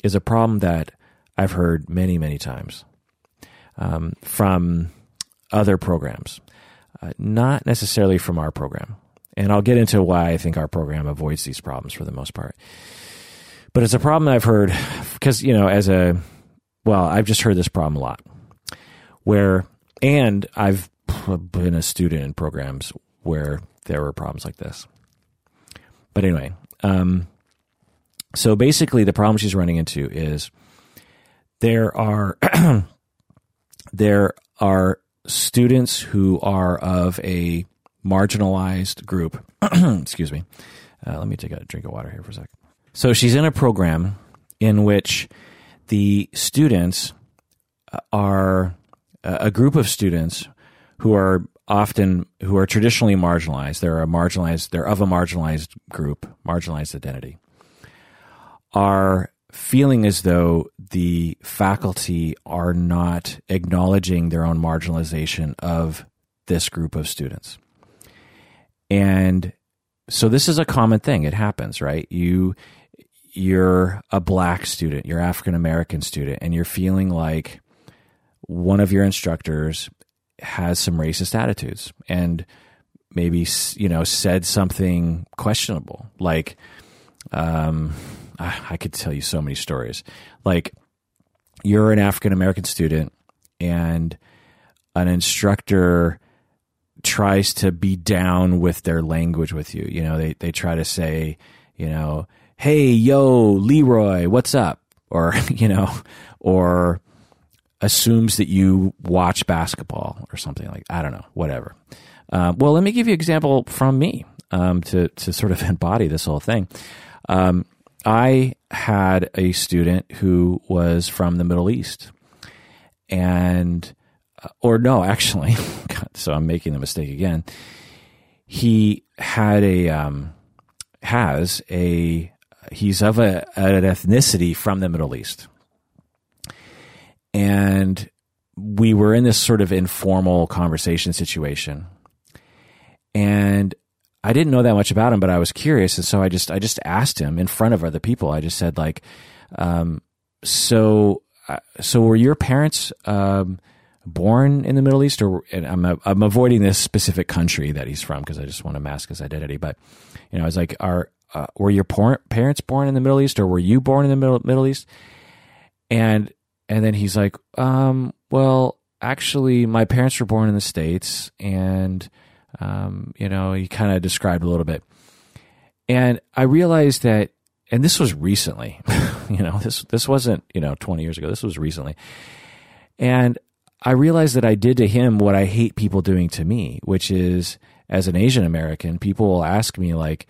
is a problem that I've heard many many times um, from other programs, uh, not necessarily from our program. And I'll get into why I think our program avoids these problems for the most part. But it's a problem I've heard because, you know, as a, well, I've just heard this problem a lot where, and I've been a student in programs where there were problems like this. But anyway, um, so basically the problem she's running into is there are, there are students who are of a marginalized group. Excuse me. Uh, let me take a drink of water here for a sec. So she's in a program in which the students are a group of students who are often who are traditionally marginalized. They're a marginalized. They're of a marginalized group, marginalized identity. Are feeling as though the faculty are not acknowledging their own marginalization of this group of students. And so this is a common thing. It happens, right? You you're a black student, you're African American student, and you're feeling like one of your instructors has some racist attitudes and maybe you know said something questionable like um, I could tell you so many stories like you're an African American student and an instructor tries to be down with their language with you. You know, they, they try to say, you know, hey, yo, Leroy, what's up? Or, you know, or assumes that you watch basketball or something like I don't know, whatever. Uh, well, let me give you an example from me um, to to sort of embody this whole thing. Um, I had a student who was from the Middle East, and uh, or no, actually, so I'm making the mistake again. He had a um, has a he's of a, an ethnicity from the Middle East, and we were in this sort of informal conversation situation, and I didn't know that much about him, but I was curious, and so I just I just asked him in front of other people. I just said like, um, so uh, so were your parents um, born in the Middle East, or I'm I'm avoiding this specific country that he's from because I just want to mask his identity. But you know, I was like, are uh, were your por- parents born in the Middle East, or were you born in the Middle Middle East? And and then he's like, um, well, actually, my parents were born in the states, and um, you know, he kind of described a little bit. And I realized that, and this was recently, you know, this, this wasn't, you know, 20 years ago. This was recently. And I realized that I did to him what I hate people doing to me, which is as an Asian American, people will ask me like,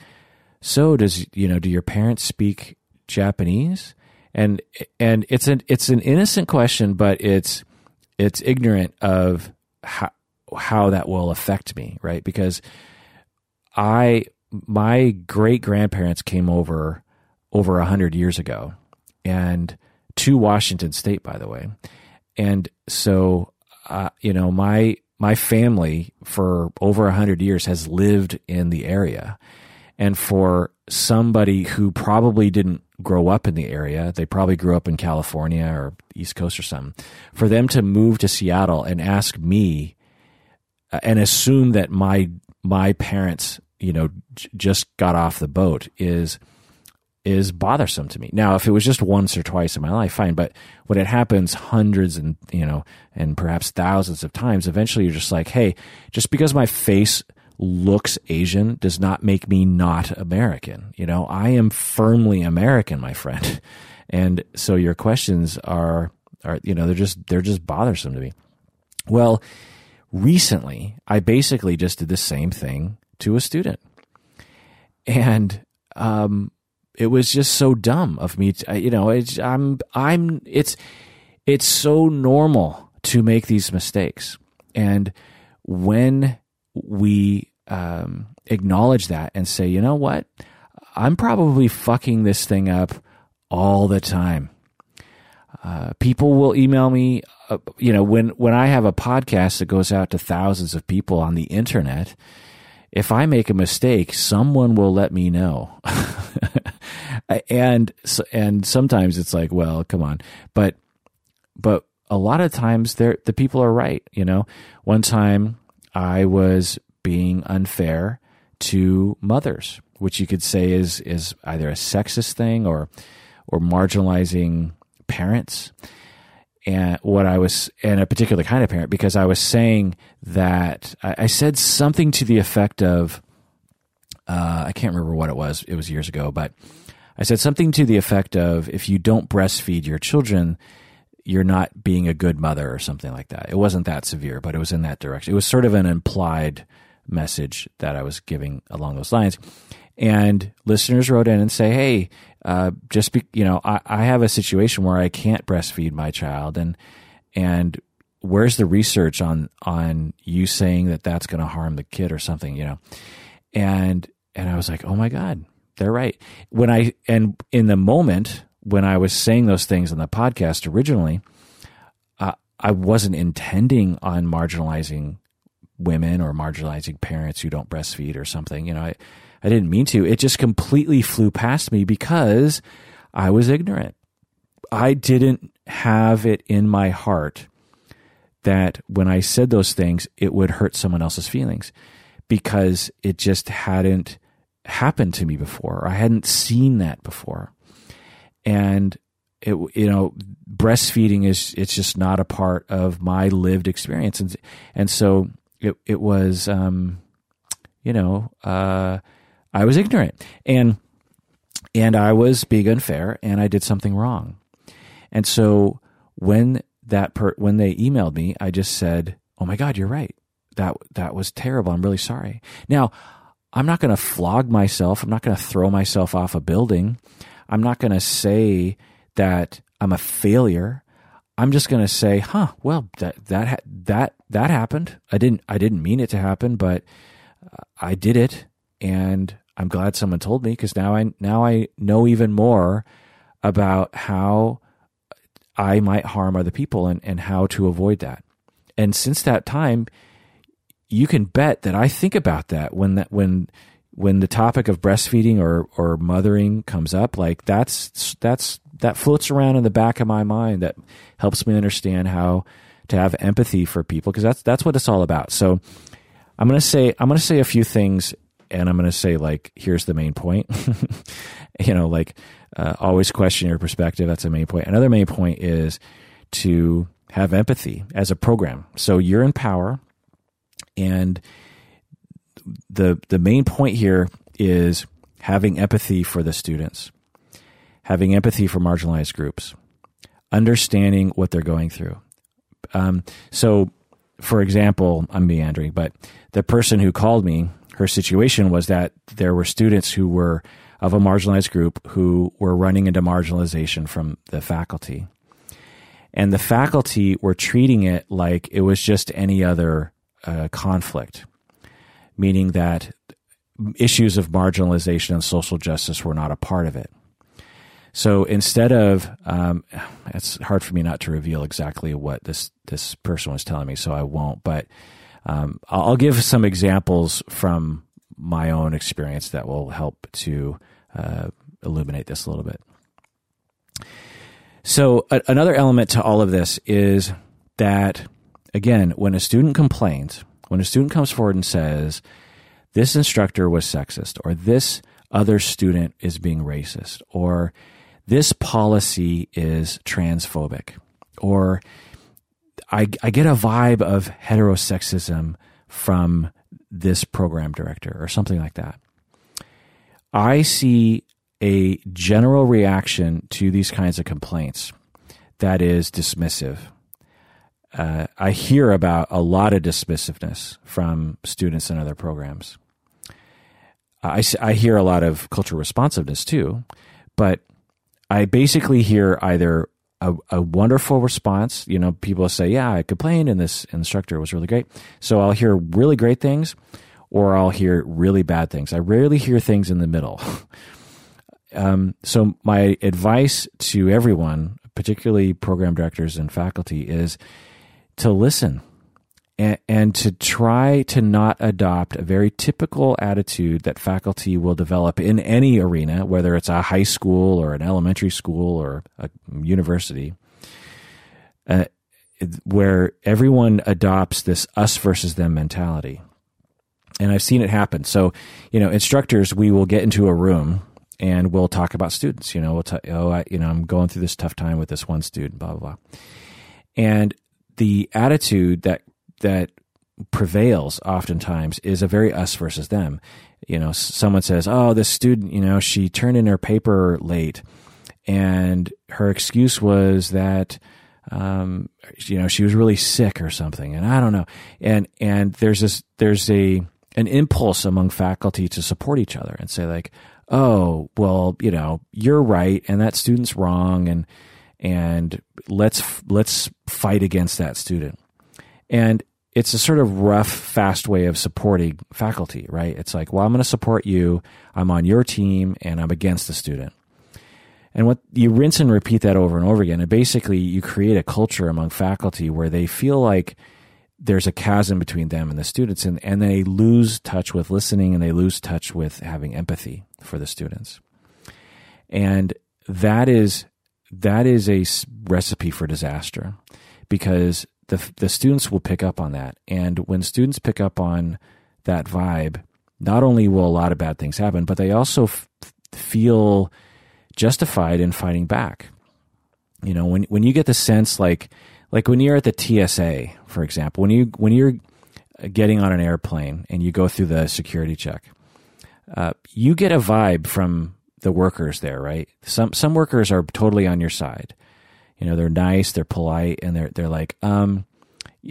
so does, you know, do your parents speak Japanese? And, and it's an, it's an innocent question, but it's, it's ignorant of how, how that will affect me, right? Because I my great grandparents came over over a hundred years ago, and to Washington State, by the way, and so uh, you know my my family for over a hundred years has lived in the area, and for somebody who probably didn't grow up in the area, they probably grew up in California or East Coast or something, for them to move to Seattle and ask me Uh, and assume that my my parents, you know, j- just got off the boat is is bothersome to me. Now, if it was just once or twice in my life, fine. But when it happens hundreds and you know, and perhaps thousands of times, eventually you're just like, hey, just because my face looks Asian does not make me not American. You know, I am firmly American, my friend. And so your questions are are you know they're just they're just bothersome to me. Well, recently, I basically just did the same thing to a student. And, um, it was just so dumb of me to, you know, it's, I'm, I'm, it's, it's so normal to make these mistakes. And when we, um, acknowledge that and say, you know what? I'm probably fucking this thing up all the time. Uh, people will email me uh, you know, when when I have a podcast that goes out to thousands of people on the internet, if I make a mistake, someone will let me know. and and sometimes it's like, well, come on, but but a lot of times they the people are right. You know, one time I was being unfair to mothers, which you could say is is either a sexist thing or or marginalizing parents and what I was, and a particular kind of parent, because I was saying that I, I said something to the effect of, uh, I can't remember what it was. It was years ago, but I said something to the effect of, if you don't breastfeed your children, you're not being a good mother or something like that. It wasn't that severe, but it was in that direction. It was sort of an implied message that I was giving along those lines. And listeners wrote in and say, "Hey, uh, just be, you know, I, I have a situation where I can't breastfeed my child, and and where's the research on on you saying that that's going to harm the kid or something, you know?" And and I was like, "Oh my god, they're right." When I and in the moment when I was saying those things on the podcast originally, uh, I wasn't intending on marginalizing women or marginalizing parents who don't breastfeed or something. You know, I I didn't mean to. It just completely flew past me because I was ignorant. I didn't have it in my heart that when I said those things, it would hurt someone else's feelings because it just hadn't happened to me before. I hadn't seen that before. And it, you know, breastfeeding is it's just not a part of my lived experience, and and so it it was, um, you know, uh, I was ignorant, and and I was being unfair, and I did something wrong, and so when that per, when they emailed me, I just said, "Oh my God, you're right. That that was terrible. I'm really sorry." Now, I'm not going to flog myself. I'm not going to throw myself off a building. I'm not going to say that I'm a failure. I'm just going to say, "Huh, well, that that that that happened. I didn't I didn't mean it to happen, but uh, I did it and I'm glad someone told me because now I now I know even more about how I might harm other people and, and how to avoid that. And since that time, you can bet that I think about that when that when when the topic of breastfeeding or or mothering comes up. Like that's that's that floats around in the back of my mind. That helps me understand how to have empathy for people because that's that's what it's all about. So I'm gonna say I'm gonna say a few things, and I'm gonna say like here's the main point. you know, like uh, always question your perspective. That's a main point. Another main point is to have empathy as a program. So you're in power, and the the main point here is having empathy for the students, having empathy for marginalized groups, understanding what they're going through. Um, so, for example, I'm meandering, but the person who called me, her situation was that there were students who were of a marginalized group who were running into marginalization from the faculty. And the faculty were treating it like it was just any other uh, conflict, meaning that issues of marginalization and social justice were not a part of it. So instead of, um, it's hard for me not to reveal exactly what this this person was telling me, so I won't. But um, I'll give some examples from my own experience that will help to uh, illuminate this a little bit. So, a- another element to all of this is that, again, when a student complains, when a student comes forward and says, this instructor was sexist, or this other student is being racist, or this policy is transphobic, or I, I get a vibe of heterosexism from this program director, or something like that. I see a general reaction to these kinds of complaints that is dismissive. Uh, I hear about a lot of dismissiveness from students in other programs. I, I hear a lot of cultural responsiveness too, but I basically hear either a, a, wonderful response. You know, people say, "Yeah, I complained, and this instructor was really great." So I'll hear really great things, or I'll hear really bad things. I rarely hear things in the middle. um, so, my advice to everyone, particularly program directors and faculty, is to listen and, and to try to not adopt a very typical attitude that faculty will develop in any arena, whether it's a high school or an elementary school or a university. Uh, where everyone adopts this us versus them mentality and I've seen it happen. So, you know, instructors, we will get into a room and we'll talk about students. You know, we'll talk, oh, I, you know, I'm going through this tough time with this one student, blah blah blah. And the attitude that that prevails oftentimes is a very us versus them. You know, someone says, "Oh, this student, you know, she turned in her paper late, and her excuse was that." Um, you know, she was really sick or something, and I don't know. And and there's this, there's a an impulse among faculty to support each other and say like, oh, well, you know, you're right and that student's wrong and and let's let's fight against that student. And it's a sort of rough, fast way of supporting faculty, right? It's like, well, I'm going to support you. I'm on your team and I'm against the student. And what you rinse and repeat that over and over again. And basically you create a culture among faculty where they feel like there's a chasm between them and the students and, and they lose touch with listening and they lose touch with having empathy for the students and that is that is a recipe for disaster because the the students will pick up on that and when students pick up on that vibe not only will a lot of bad things happen but they also f- feel justified in fighting back You know, when when you get the sense like like when you're at the TSA, for example, when you when you're getting on an airplane and you go through the security check, uh, you get a vibe from the workers there, right? Some some workers are totally on your side. You know, they're nice, they're polite, and they're they're like, um,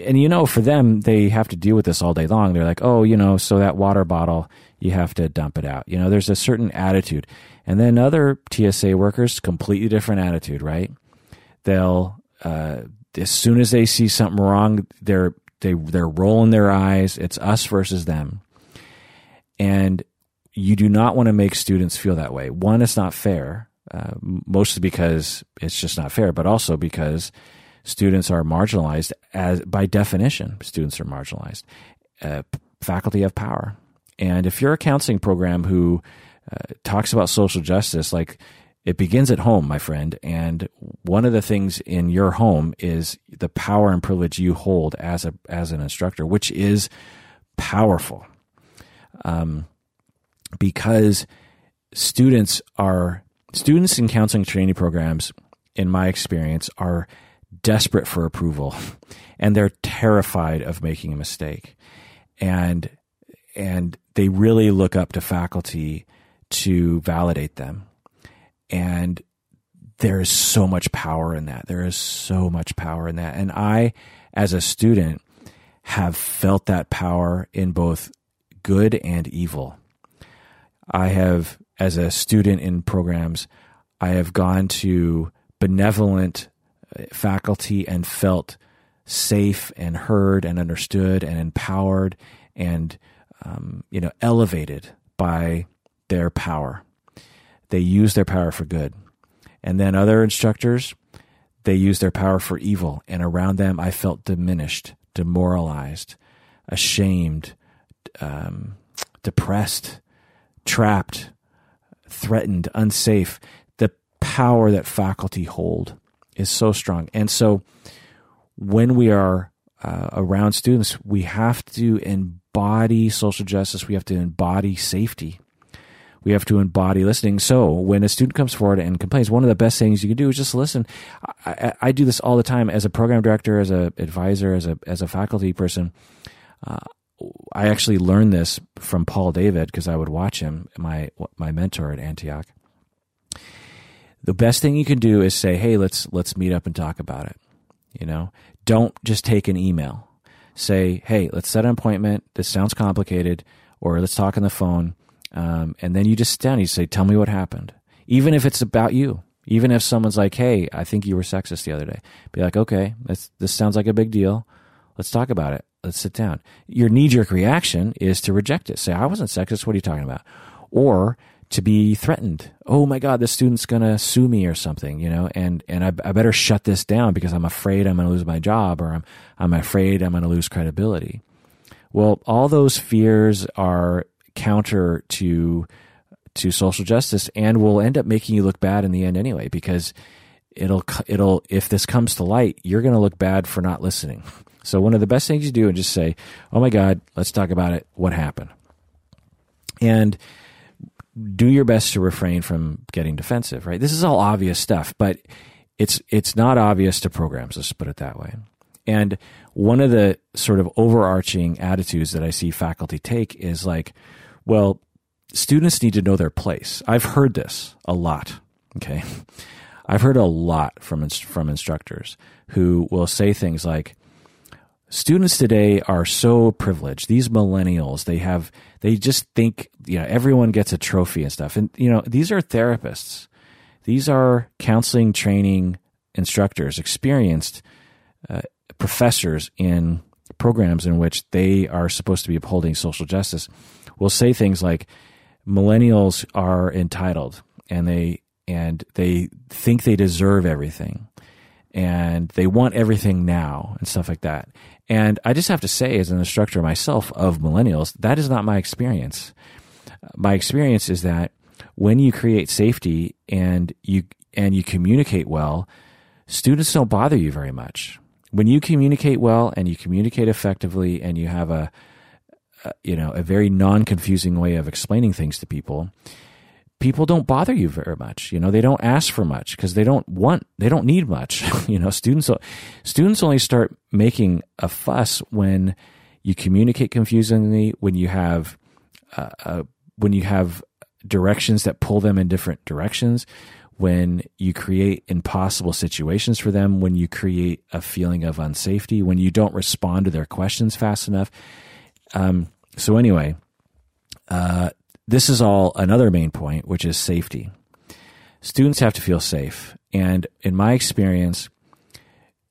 and you know, for them, they have to deal with this all day long. They're like, oh, you know, so that water bottle, you have to dump it out. You know, there's a certain attitude, and then other TSA workers, completely different attitude, right? They'll uh, as soon as they see something wrong, they're they they're rolling their eyes. It's us versus them, and you do not want to make students feel that way. One, it's not fair, uh, mostly because it's just not fair, but also because students are marginalized as by definition. Students are marginalized. Uh, faculty have power, and if you're a counseling program who uh, talks about social justice, like it begins at home, my friend. And one of the things in your home is the power and privilege you hold as a as an instructor, which is powerful. Um, because students are students in counseling training programs, in my experience, are desperate for approval, and they're terrified of making a mistake, and and they really look up to faculty to validate them and there is so much power in that. There is so much power in that. And I, as a student, have felt that power in both good and evil. I have, as a student in programs, I have gone to benevolent uh, faculty and felt safe and heard and understood and empowered and um, you know elevated by their power they use their power for good. And then other instructors, they use their power for evil. And around them, I felt diminished, demoralized, ashamed, um, depressed, trapped, threatened, unsafe. The power that faculty hold is so strong. And so when we are uh, around students, we have to embody social justice, we have to embody safety we have to embody listening. So when a student comes forward and complains, one of the best things you can do is just listen. I, I do this all the time as a program director, as a advisor, as a as a faculty person. Uh, I actually learned this from Paul David because I would watch him, my my mentor at Antioch. The best thing you can do is say, "Hey, let's let's meet up and talk about it." You know, don't just take an email. Say, "Hey, let's set an appointment. This sounds complicated," or "Let's talk on the phone." Um, and then you just down you say, Tell me what happened. Even if it's about you. Even if someone's like, Hey, I think you were sexist the other day. Be like, Okay, this this sounds like a big deal. Let's talk about it. Let's sit down. Your knee jerk reaction is to reject it. Say, I wasn't sexist. What are you talking about? Or to be threatened. Oh my God, this student's going to sue me or something, you know, and, and I, I better shut this down because I'm afraid I'm going to lose my job or I'm, I'm afraid I'm going to lose credibility. Well, all those fears are counter to to social justice and will end up making you look bad in the end anyway because it'll it'll if this comes to light you're going to look bad for not listening so one of the best things you do is just say oh my god let's talk about it what happened and do your best to refrain from getting defensive right this is all obvious stuff but it's it's not obvious to programs let's put it that way and one of the sort of overarching attitudes that i see faculty take is like well, students need to know their place. I've heard this a lot. Okay. I've heard a lot from, from instructors who will say things like, students today are so privileged. These millennials, they have, they just think, you know, everyone gets a trophy and stuff. And, you know, these are therapists. These are counseling training instructors, experienced uh, professors in programs in which they are supposed to be upholding social justice will say things like millennials are entitled and they and they think they deserve everything and they want everything now and stuff like that. And I just have to say, as an instructor myself of millennials, that is not my experience. My experience is that when you create safety and you and you communicate well, students don't bother you very much. When you communicate well and you communicate effectively and you have a uh, you know, a very non-confusing way of explaining things to people, people don't bother you very much. You know, they don't ask for much because they don't want, they don't need much. you know, students, students only start making a fuss when you communicate confusingly, when you have, uh, uh, when you have directions that pull them in different directions, when you create impossible situations for them, when you create a feeling of unsafety, when you don't respond to their questions fast enough. Um, so anyway, uh, this is all another main point, which is safety. Students have to feel safe. And in my experience,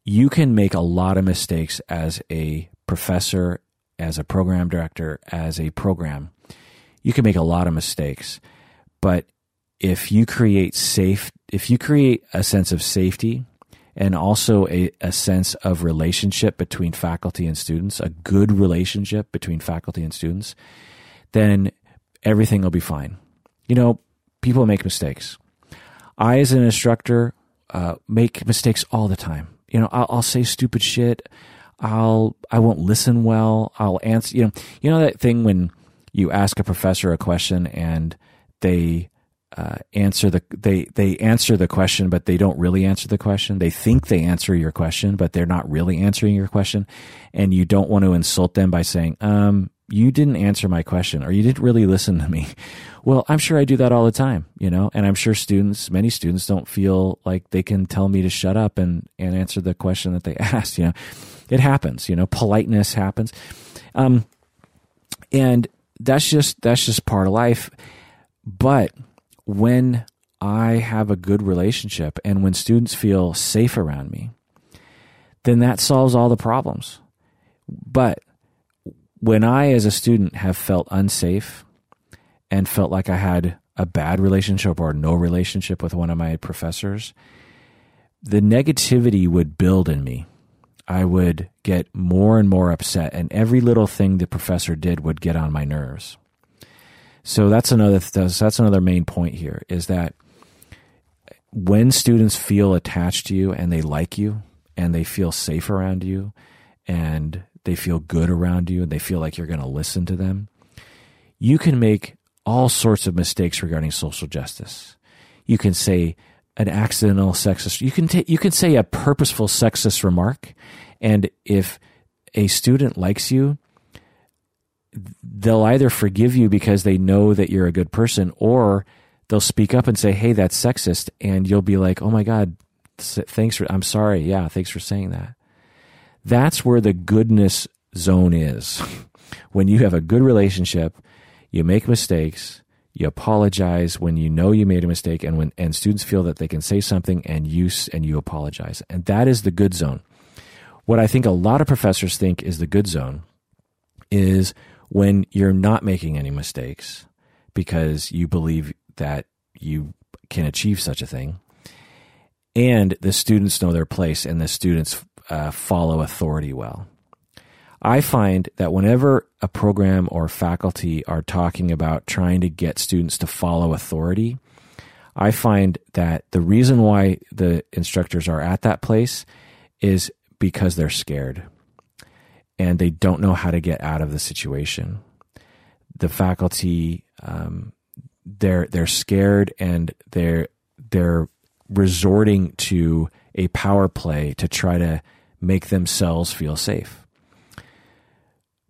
you can make a lot of mistakes as a professor, as a program director, as a program. You can make a lot of mistakes. But if you create safe, if you create a sense of safety and also a, a sense of relationship between faculty and students, a good relationship between faculty and students, then everything will be fine. You know, people make mistakes. I, as an instructor, uh, make mistakes all the time. You know, I'll, I'll, say stupid shit. I'll I won't listen well. I'll answer. You know, you know that thing when you ask a professor a question and they uh, answer the they they answer the question, but they don't really answer the question. They think they answer your question, but they're not really answering your question, and you don't want to insult them by saying, um, you didn't answer my question or you didn't really listen to me. Well, I'm sure I do that all the time, you know, and I'm sure students, many students don't feel like they can tell me to shut up and, and answer the question that they asked, you know, it happens, you know, politeness happens. Um, and that's just, that's just part of life. But when I have a good relationship and when students feel safe around me, then that solves all the problems. But when I, as a student, have felt unsafe and felt like I had a bad relationship or no relationship with one of my professors, the negativity would build in me. I would get more and more upset, and every little thing the professor did would get on my nerves. So that's another that's another main point here is that when students feel attached to you and they like you and they feel safe around you and they feel good around you, and they feel like you're going to listen to them, you can make all sorts of mistakes regarding social justice. You can say an accidental sexist. You can take. You can say a purposeful sexist remark, and if a student likes you, they'll either forgive you because they know that you're a good person, or they'll speak up and say, "Hey, that's sexist," and you'll be like, "Oh my god, thanks for. I'm sorry. Yeah, thanks for saying that." That's where the goodness zone is. when you have a good relationship, you make mistakes, you apologize when you know you made a mistake and when and students feel that they can say something and you and you apologize. And that is the good zone. What I think a lot of professors think is the good zone is when you're not making any mistakes because you believe that you can achieve such a thing and the students know their place and the students uh, follow authority well. I find that whenever a program or faculty are talking about trying to get students to follow authority, I find that the reason why the instructors are at that place is because they're scared and they don't know how to get out of the situation. The faculty, um, they're they're scared and they're they're resorting to a power play to try to make themselves feel safe.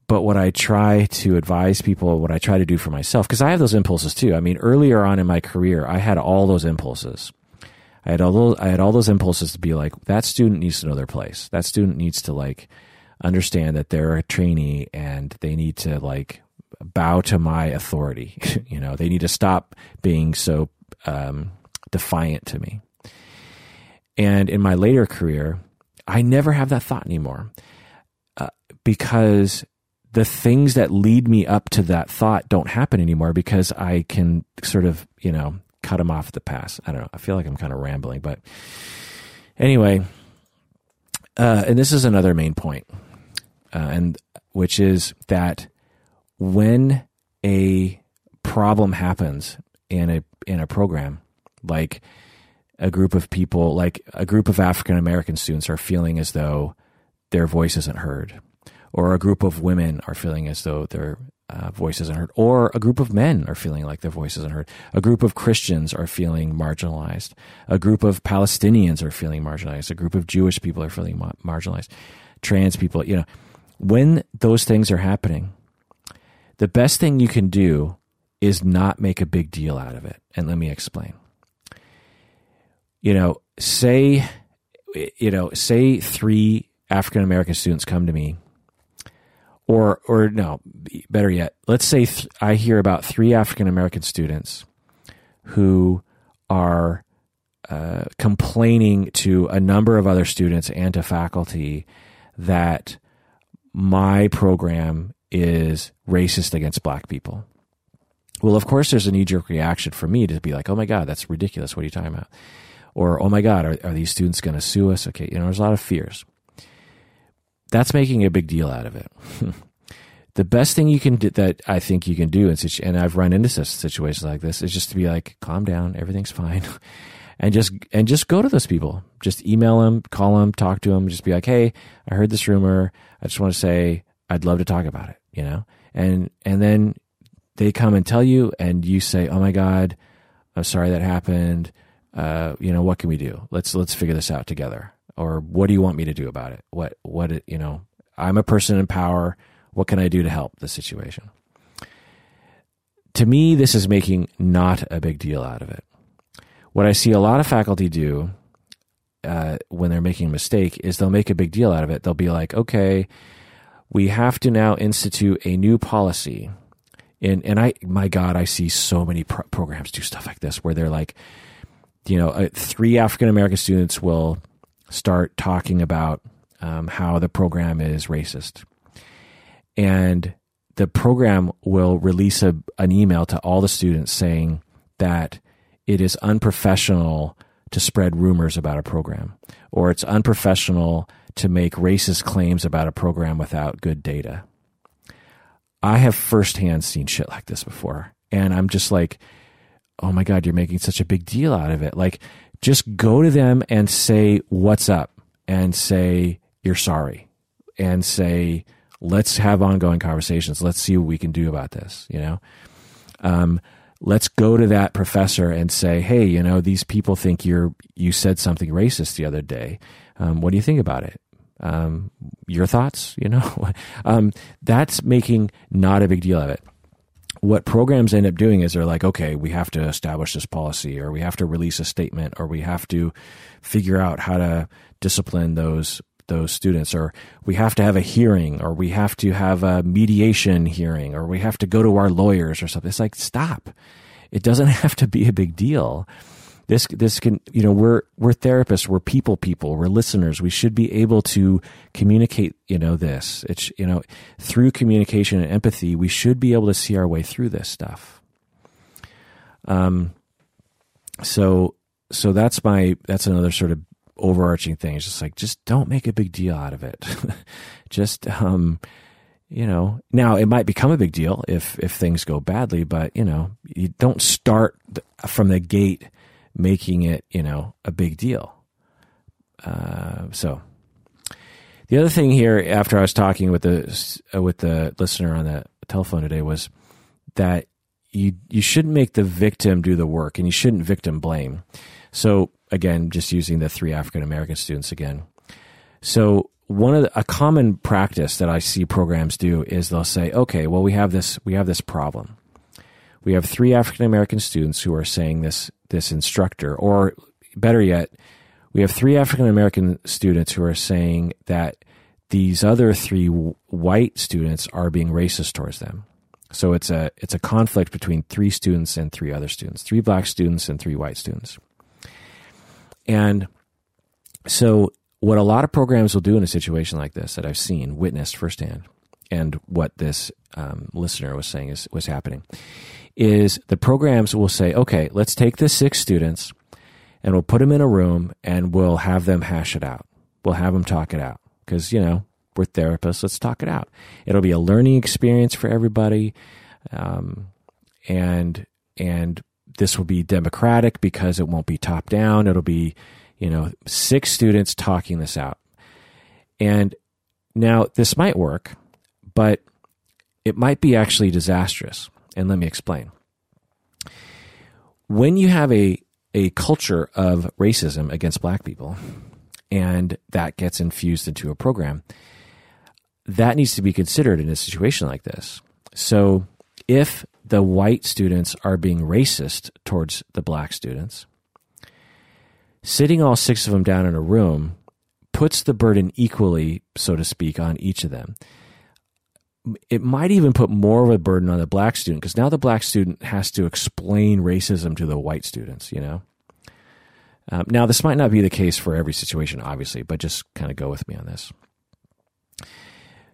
But what I try to advise people, what I try to do for myself, because I have those impulses too. I mean, earlier on in my career, I had all those impulses. I had all those, I had all those impulses to be like, that student needs to know their place. That student needs to like understand that they're a trainee and they need to like bow to my authority. you know, they need to stop being so um, defiant to me. And in my later career, I never have that thought anymore uh, because the things that lead me up to that thought don't happen anymore because I can sort of, you know, cut them off the pass. I don't know. I feel like I'm kind of rambling, but anyway, uh, and this is another main point, uh, and which is that when a problem happens in a in a program, like a group of people, like a group of African American students, are feeling as though their voice isn't heard, or a group of women are feeling as though their uh, voice isn't heard, or a group of men are feeling like their voice isn't heard. A group of Christians are feeling marginalized. A group of Palestinians are feeling marginalized. A group of Jewish people are feeling ma- marginalized. Trans people, you know, when those things are happening, the best thing you can do is not make a big deal out of it. And let me explain. You know, say, you know, say three African American students come to me or or no, better yet, let's say th- I hear about three African American students who are uh, complaining to a number of other students and to faculty that my program is racist against black people. Well, of course, there's a knee jerk reaction for me to be like, oh my God, that's ridiculous. What are you talking about? Or, oh my God, are, are these students going to sue us? Okay, you know, there's a lot of fears that's making a big deal out of it. the best thing you can do that I think you can do, and, and I've run into such situations like this, is just to be like, calm down, everything's fine, and just and just go to those people, just email them, call them, talk to them, just be like, hey, I heard this rumor. I just want to say I'd love to talk about it, you know, and and then they come and tell you, and you say, oh my god, I'm sorry that happened. Uh, you know, what can we do? Let's let's figure this out together or what do you want me to do about it? What what you know? I'm a person in power. What can I do to help the situation? To me, this is making not a big deal out of it. What I see a lot of faculty do uh, when they're making a mistake is they'll make a big deal out of it. They'll be like, okay, we have to now institute a new policy. And, and I, my God, I see so many pro- programs do stuff like this where they're like, you know, uh, three African American students will start talking about um, how the program is racist. And the program will release a, an email to all the students saying that it is unprofessional to spread rumors about a program, or it's unprofessional to make racist claims about a program without good data. I have firsthand seen shit like this before. And I'm just like, oh my God, you're making such a big deal out of it. Like, just go to them and say what's up? and say you're sorry. And say let's have ongoing conversations. Let's see what we can do about this you know? Um, let's go to that professor and say hey you know these people think you're you said something racist the other day. Um, what do you think about it? Um, your thoughts you know? Um, that's making not a big deal of it what programs end up doing is they're like, okay, we have to establish this policy, or we have to release a statement, or we have to figure out how to discipline those those students, or we have to have a hearing, or we have to have a mediation hearing, or we have to go to our lawyers or something. It's like, stop. It doesn't have to be a big deal this this can you know we're we're therapists we're people people we're listeners. We should be able to communicate you know this. It's you know through communication and empathy we should be able to see our way through this stuff. Um so so that's my that's another sort of overarching thing. It's just like just don't make a big deal out of it. Just um you know now it might become a big deal if if things go badly but you know you don't start from the gate making it, you know, a big deal. Uh, so the other thing here, after I was talking with the uh, with the listener on the telephone today, was that you you shouldn't make the victim do the work, and you shouldn't victim blame. So again, just using the three African American students again. So one of the, a common practice that I see programs do is they'll say, okay, well we have this we have this problem. We have three African American students who are saying this this instructor, or better yet, we have three African American students who are saying that these other three white students are being racist towards them. So it's a it's a conflict between three students and three other students, three black students and three white students. And so what a lot of programs will do in a situation like this that I've seen, witnessed firsthand, and what this um, listener was saying is was happening, is the programs will say, okay, let's take the six students and we'll put them in a room and we'll have them hash it out. We'll have them talk it out because, you know, we're therapists. Let's talk it out. It'll be a learning experience for everybody. Um, and, and this will be democratic because it won't be top down. It'll be, you know, six students talking this out. And now this might work, but it might be actually disastrous. And let me explain. When you have a, a culture of racism against black people, and that gets infused into a program, that needs to be considered in a situation like this. So if the white students are being racist towards the black students, sitting all six of them down in a room puts the burden equally, so to speak, on each of them. It might even put more of a burden on the black student because now the black student has to explain racism to the white students, you know? Um, now, this might not be the case for every situation, obviously, but just kind of go with me on this.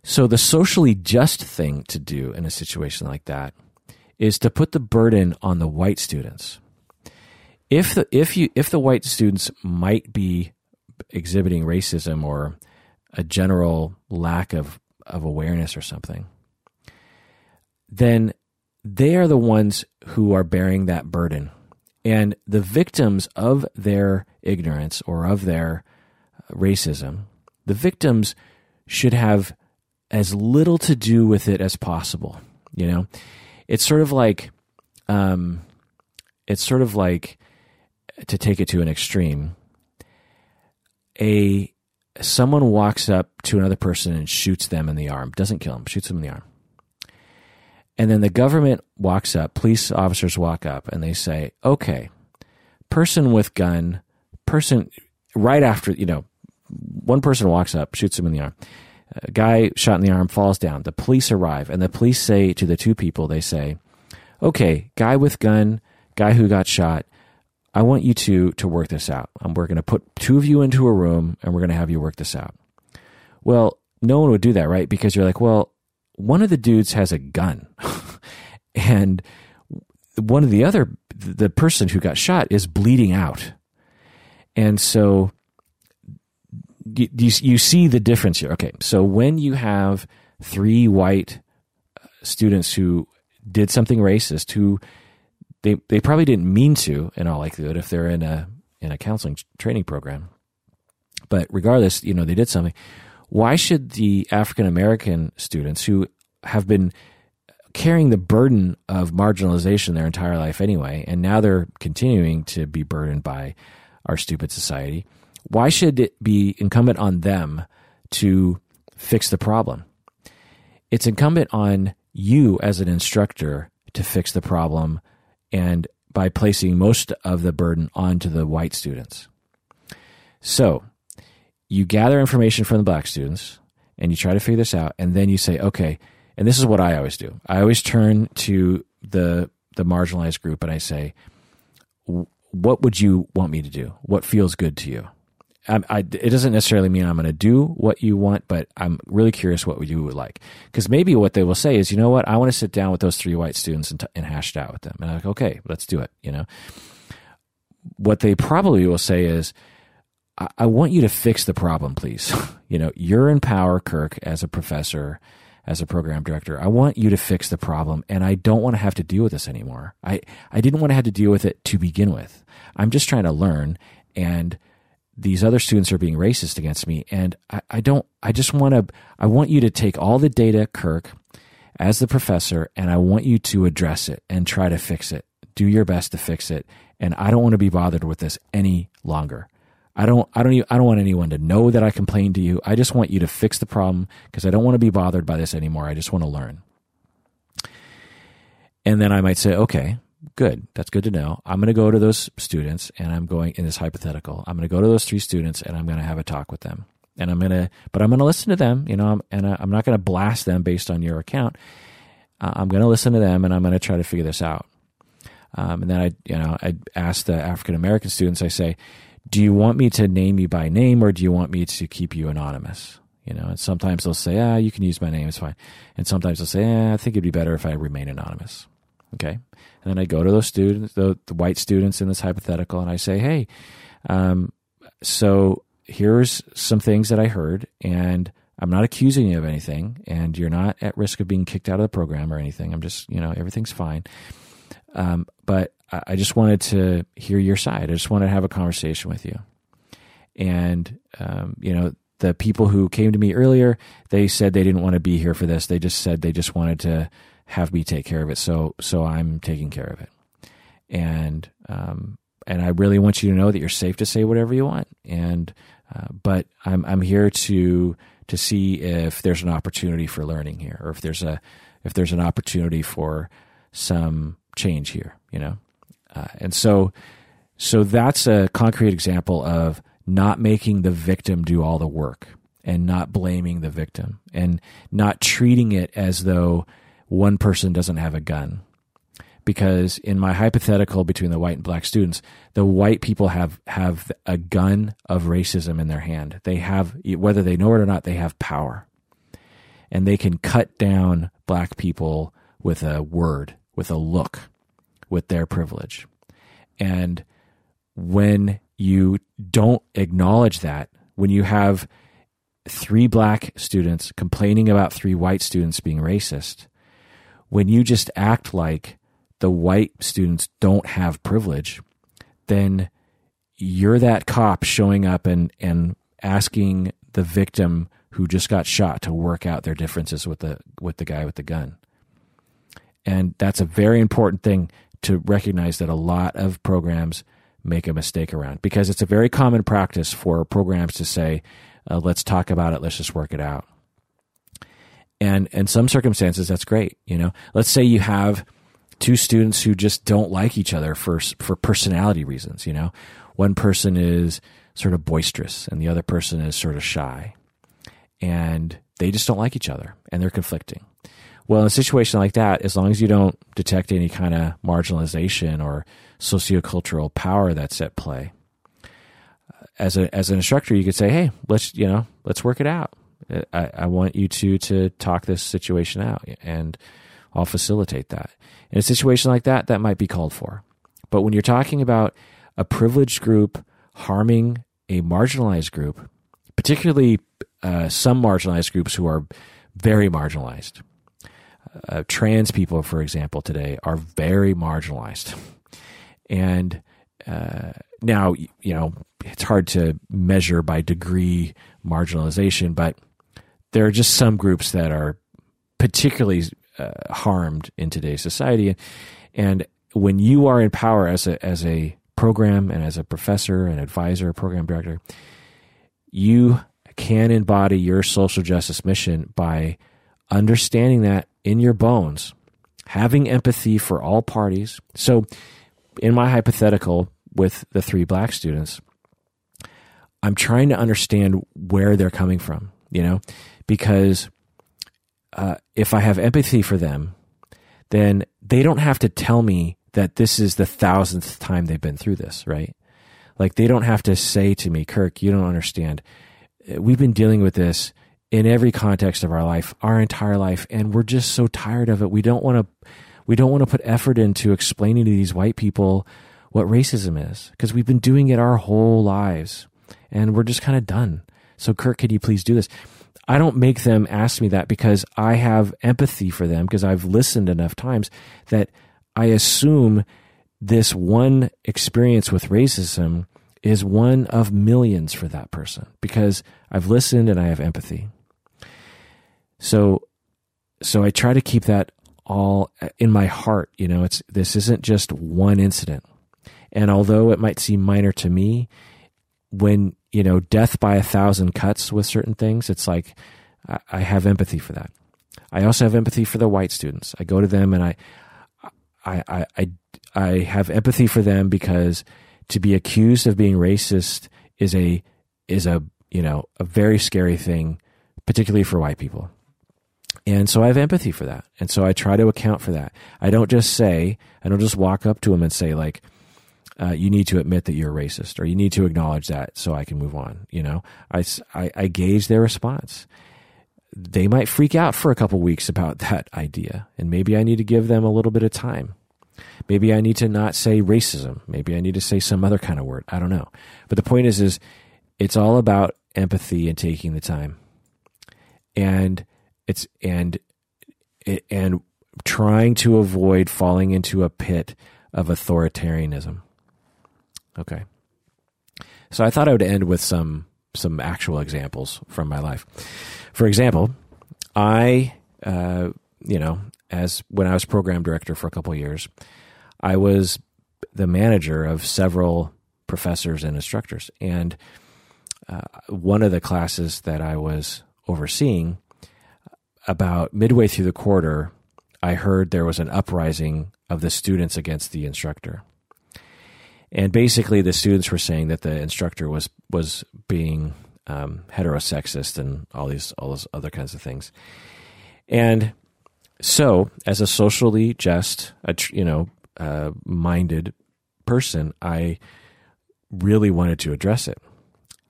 So, the socially just thing to do in a situation like that is to put the burden on the white students. If the if you if the white students might be exhibiting racism or a general lack of of awareness or something, then they are the ones who are bearing that burden and the victims of their ignorance or of their racism, the victims should have as little to do with it as possible. You know, it's sort of like, um, it's sort of like to take it to an extreme. A someone walks up to another person and shoots them in the arm, doesn't kill them, shoots them in the arm. And then the government walks up, police officers walk up, and they say, okay, person with gun, person, right after, you know, one person walks up, shoots him in the arm. A guy shot in the arm falls down. The police arrive, and the police say to the two people, they say, okay, guy with gun, guy who got shot, I want you two to work this out. Um, we're going to put two of you into a room, and we're going to have you work this out. Well, no one would do that, right? Because you're like, well, one of the dudes has a gun and one of the other the person who got shot is bleeding out and so you, you see the difference here okay so when you have three white uh, students who did something racist who they they probably didn't mean to in all likelihood if they're in a in a counseling training program but regardless you know they did something why should the African American students who have been carrying the burden of marginalization their entire life anyway, and now they're continuing to be burdened by our stupid society, why should it be incumbent on them to fix the problem? It's incumbent on you as an instructor to fix the problem and by placing most of the burden onto the white students. So, you gather information from the black students and you try to figure this out and then you say okay and this is what i always do. I always turn to the the marginalized group and i say what would you want me to do? What feels good to you I, it doesn't necessarily mean i'm going to do what you want but i'm really curious what you would like because maybe what they will say is you know what i want to sit down with those three white students and, t- and hash it out with them and i'm like okay let's do it you know what they probably will say is I, I want you to fix the problem, please. you know, you're in power, Kirk, as a professor, as a program director. I want you to fix the problem, and I don't want to have to deal with this anymore. I, I didn't want to have to deal with it to begin with. I'm just trying to learn, and these other students are being racist against me, and I, I don't. I just want to. I want you to take all the data, Kirk, as the professor, and I want you to address it and try to fix it. Do your best to fix it, and I don't want to be bothered with this any longer. I don't, I don't, even, I don't want anyone to know that I complained to you. I just want you to fix the problem because I don't want to be bothered by this anymore. I just want to learn. And then I might say, okay, good. That's good to know. I'm going to go to those students and I'm going in this hypothetical. I'm going to go to those three students and I'm going to have a talk with them. And I'm going to, but I'm going to listen to them, you know, and I'm not going to blast them based on your account. Uh, I'm going to listen to them and I'm going to try to figure this out. Um, and then I, you know, I ask the African American students, I say, do you want me to name you by name or do you want me to keep you anonymous? You know, and sometimes they'll say, ah, you can use my name, it's fine. And sometimes they'll say, eh, I think it'd be better if I remain anonymous. Okay. And then I go to those students, the, the white students in this hypothetical, and I say, hey, um, so here's some things that I heard, and I'm not accusing you of anything, and you're not at risk of being kicked out of the program or anything. I'm just, you know, everything's fine. Um, but I just wanted to hear your side. I just wanted to have a conversation with you. And, um, you know, the people who came to me earlier, they said they didn't want to be here for this. They just said they just wanted to have me take care of it. So so I'm taking care of it. And um, and I really want you to know that you're safe to say whatever you want. And uh, but I'm I'm here to to see if there's an opportunity for learning here, or if there's a if there's an opportunity for some change here. You know, uh, and so so that's a concrete example of not making the victim do all the work and not blaming the victim and not treating it as though one person doesn't have a gun. Because in my hypothetical between the white and black students, the white people have, have a gun of racism in their hand. They have, whether they know it or not, they have power. And they can cut down black people with a word, with a look, with their privilege. And when you don't acknowledge that, when you have three black students complaining about three white students being racist, when you just act like the white students don't have privilege, then you're that cop showing up and, and asking the victim who just got shot to work out their differences with the with the guy with the gun. And that's a very important thing to recognize that a lot of programs make a mistake around because it's a very common practice for programs to say, uh, let's talk about it, let's just work it out. And in some circumstances, that's great. You know, let's say you have two students who just don't like each other for for personality reasons. You know, one person is sort of boisterous and the other person is sort of shy, and they just don't like each other and they're conflicting. Well, in a situation like that, as long as you don't detect any kind of marginalization or sociocultural power that's at play, uh, as a as an instructor, you could say, "Hey, let's you know, let's work it out. I, I want you two to talk this situation out, and I'll facilitate that." In a situation like that, that might be called for. But when you're talking about a privileged group harming a marginalized group, particularly uh, some marginalized groups who are very marginalized, uh, trans people, for example, today are very marginalized. And uh, now, you know, it's hard to measure by degree marginalization, but there are just some groups that are particularly uh, harmed in today's society. And when you are in power as a as a program and as a professor and advisor, program director, you can embody your social justice mission by understanding that in your bones, having empathy for all parties. So, in my hypothetical with the three black students, I'm trying to understand where they're coming from, you know, because uh, if I have empathy for them, then they don't have to tell me that this is the thousandth time they've been through this, right? Like they don't have to say to me, Kirk, you don't understand. We've been dealing with this in every context of our life, our entire life, and we're just so tired of it. We don't want to we don't want to put effort into explaining to these white people what racism is because we've been doing it our whole lives and we're just kind of done. So Kirk, could you please do this? I don't make them ask me that because I have empathy for them because I've listened enough times that I assume this one experience with racism is one of millions for that person because I've listened and I have empathy. So, so I try to keep that all uh, in my heart. You know, it's this isn't just one incident. And although it might seem minor to me, when you know death by a thousand cuts with certain things, it's like I, have empathy for that. I also have empathy for the white students. I go to them and I, I, I, I, I have empathy for them because to be accused of being racist is a is a you know a very scary thing, particularly for white people. And so I have empathy for that. And so I try to account for that. I don't just say, I don't just walk up to them and say, like, uh, you need to admit that you're a racist or you need to acknowledge that so I can move on. You know, I, I, I gauge their response. They might freak out for a couple weeks about that idea. And maybe I need to give them a little bit of time. Maybe I need to not say racism. Maybe I need to say some other kind of word. I don't know. But the point is, is it's all about empathy and taking the time. And it's and and trying to avoid falling into a pit of authoritarianism. Okay. So I thought I would end with some some actual examples from my life. For example, I, uh, you know, as when I was program director for a couple years, I was the manager of several professors and instructors. And uh, one of the classes that I was overseeing, about midway through the quarter, I heard there was an uprising of the students against the instructor. And basically, the students were saying that the instructor was was being um, heterosexist and all these all those other kinds of things. And so, as a socially just, you know, uh, minded person, I really wanted to address it.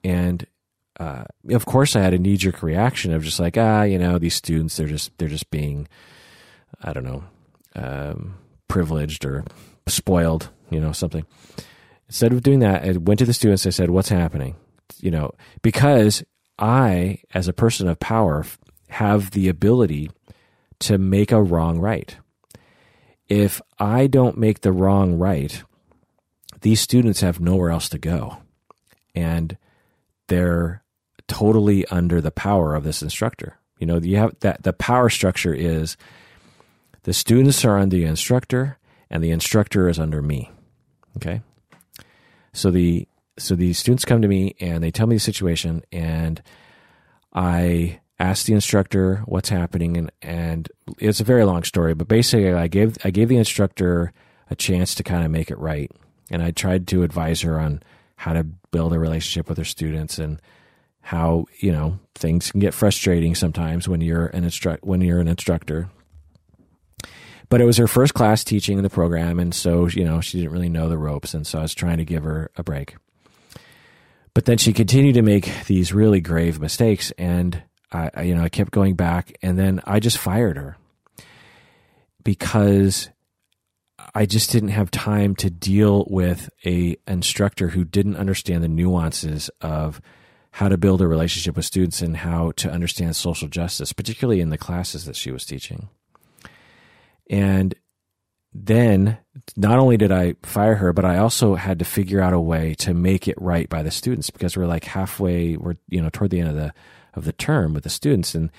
And uh, of course, I had a knee jerk reaction of just like, ah, you know, these students, they're just they're just being, I don't know, um, privileged or spoiled, you know, something. Instead of doing that, I went to the students. I said, "What's happening?" You know, because I, as a person of power, have the ability to make a wrong right. If I don't make the wrong right, these students have nowhere else to go, and they're totally under the power of this instructor. You know, you have that the power structure is the students are under the instructor, and the instructor is under me. Okay. So the so the students come to me and they tell me the situation, and I ask the instructor what's happening, and and it's a very long story, but basically I gave I gave the instructor a chance to kind of make it right, and I tried to advise her on how to build a relationship with her students and how you know things can get frustrating sometimes when you're an instruct when you're an instructor but it was her first class teaching in the program, and so you know she didn't really know the ropes, and so I was trying to give her a break. But then she continued to make these really grave mistakes, and I, you know, I kept going back, and then I just fired her because I just didn't have time to deal with a instructor who didn't understand the nuances of how to build a relationship with students and how to understand social justice, particularly in the classes that she was teaching. And then not only did I fire her, but I also had to figure out a way to make it right by the students because we're like halfway, we're you know toward the end of the of the term with the students, and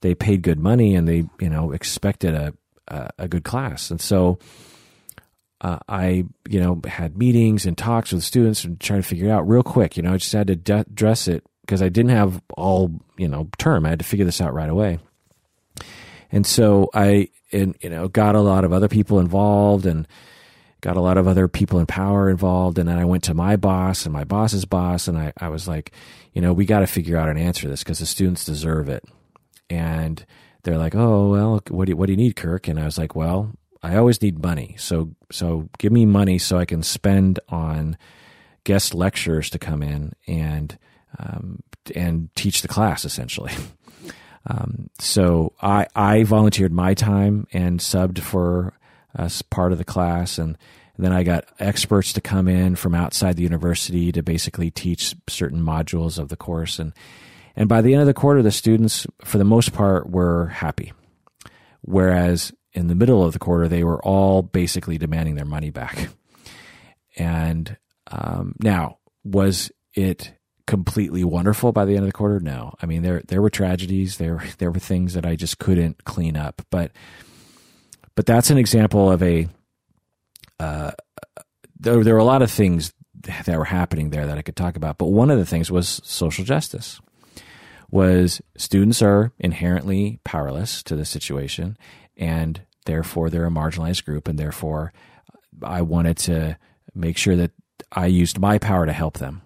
they paid good money and they you know expected a a, a good class, and so uh, I you know had meetings and talks with students and trying to figure it out real quick. You know, I just had to de- address it because I didn't have all you know term. I had to figure this out right away, and so I and you know got a lot of other people involved and got a lot of other people in power involved. And then i went to my boss and my boss's boss and i, I was like you know we got to figure out an answer to this because the students deserve it. And they're like oh well what do, you, what do you need kirk? And i was like well i always need money. So so give me money so i can spend on guest lecturers to come in and um, and teach the class essentially Um, so I, I volunteered my time and subbed for as part of the class. And, and then I got experts to come in from outside the university to basically teach certain modules of the course. And, and by the end of the quarter, the students, for the most part, were happy. Whereas in the middle of the quarter, they were all basically demanding their money back. And um, now, was it completely wonderful by the end of the quarter? No. I mean, there there were tragedies. There there were things that I just couldn't clean up. But but that's an example of a. Uh, there there were a lot of things that were happening there that I could talk about. But one of the things was social justice. Was students are inherently powerless to the situation, and therefore they're a marginalized group, and therefore I wanted to make sure that I used my power to help them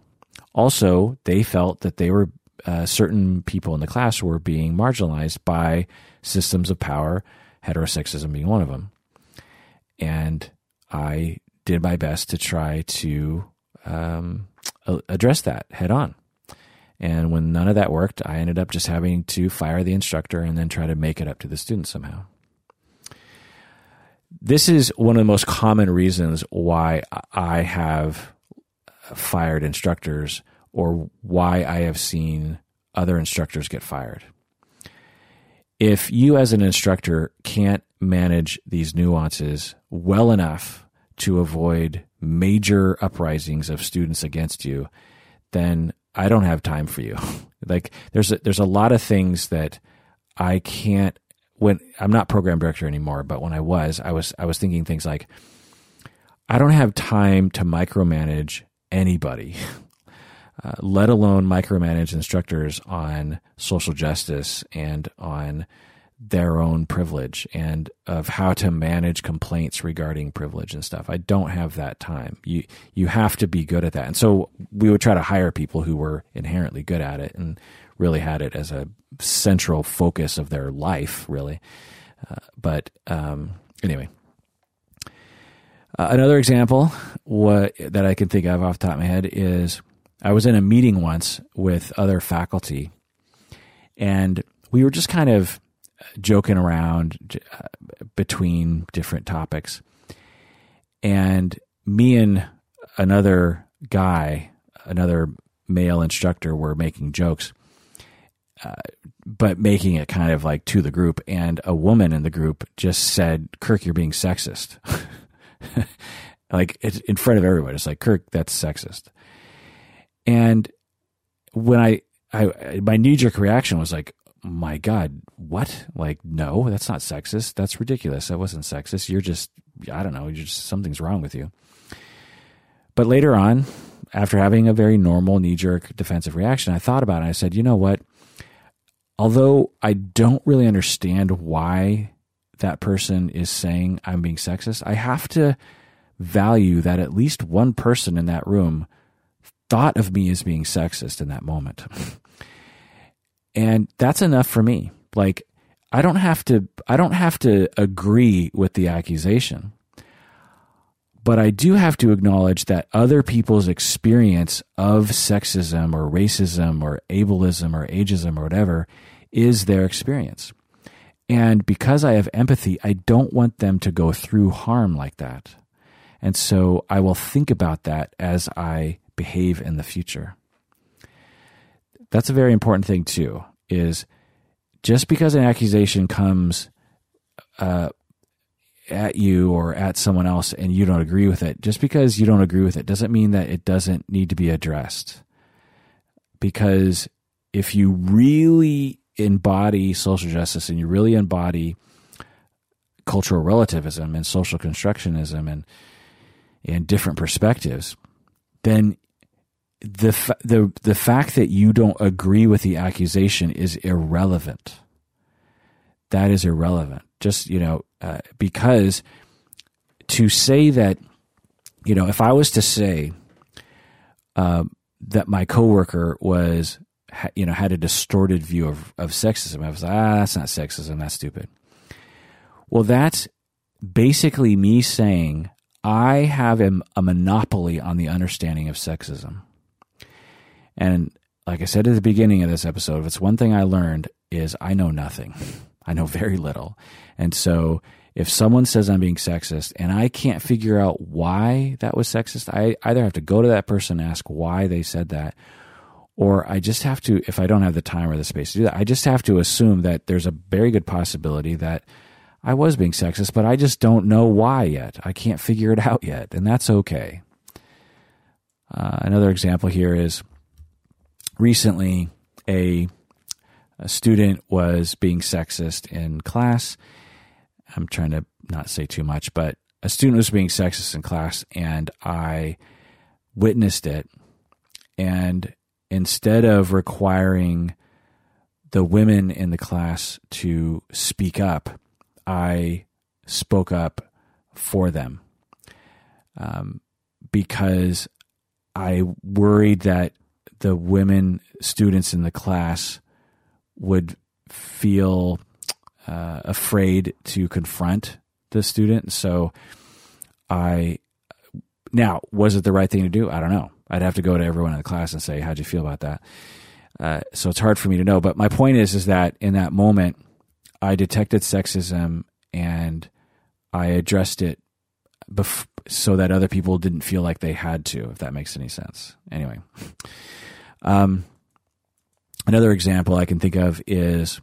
also, they felt that they were uh, certain people in the class were being marginalized by systems of power, heterosexism being one of them. And I did my best to try to um, address that head on. And when none of that worked, I ended up just having to fire the instructor and then try to make it up to the students somehow. This is one of the most common reasons why I have fired instructors or why I have seen other instructors get fired. If you, as an instructor, can't manage these nuances well enough to avoid major uprisings of students against you, then I don't have time for you. like there's a, there's a lot of things that I can't when I'm not program director anymore, but when I was, I was I was thinking things like I don't have time to micromanage anybody. Uh, let alone micromanage instructors on social justice and on their own privilege and of how to manage complaints regarding privilege and stuff. I don't have that time. You you have to be good at that. And so we would try to hire people who were inherently good at it and really had it as a central focus of their life, really. Uh, but um, anyway, uh, another example what that I can think of off the top of my head is I was in a meeting once with other faculty, and we were just kind of joking around uh, between different topics. And me and another guy, another male instructor, were making jokes, uh, but making it kind of like to the group. And a woman in the group just said, Kirk, you're being sexist. like in front of everyone. It's like, Kirk, that's sexist. And when I, I my knee jerk reaction was like, my God, what? Like, no, that's not sexist. That's ridiculous. That wasn't sexist. You're just, I don't know, you're just, something's wrong with you. But later on, after having a very normal knee jerk defensive reaction, I thought about it. And I said, you know what? Although I don't really understand why that person is saying I'm being sexist, I have to value that at least one person in that room thought of me as being sexist in that moment. and that's enough for me. Like I don't have to I don't have to agree with the accusation. But I do have to acknowledge that other people's experience of sexism or racism or ableism or ageism or whatever is their experience. And because I have empathy, I don't want them to go through harm like that. And so I will think about that as I behave in the future. That's a very important thing too, is just because an accusation comes uh, at you or at someone else and you don't agree with it, just because you don't agree with it doesn't mean that it doesn't need to be addressed. Because if you really embody social justice and you really embody cultural relativism and social constructionism and and different perspectives, then the the the fact that you don't agree with the accusation is irrelevant. That is irrelevant. Just you know, uh, because to say that, you know, if I was to say uh, that my coworker was, you know, had a distorted view of of sexism, I was like, ah, that's not sexism. That's stupid. Well, that's basically me saying I have a, a monopoly on the understanding of sexism. And like I said at the beginning of this episode, if it's one thing I learned is I know nothing. I know very little. And so if someone says I'm being sexist and I can't figure out why that was sexist, I either have to go to that person and ask why they said that, or I just have to, if I don't have the time or the space to do that, I just have to assume that there's a very good possibility that I was being sexist, but I just don't know why yet. I can't figure it out yet, and that's okay. Uh, another example here is recently a, a student was being sexist in class. I'm trying to not say too much, but a student was being sexist in class, and I witnessed it. And instead of requiring the women in the class to speak up, I spoke up for them um, because I worried that the women students in the class would feel uh, afraid to confront the student. So I now was it the right thing to do? I don't know. I'd have to go to everyone in the class and say, "How'd you feel about that?" Uh, so it's hard for me to know. But my point is, is that in that moment, I detected sexism and I addressed it bef- so that other people didn't feel like they had to, if that makes any sense. Anyway, um, another example I can think of is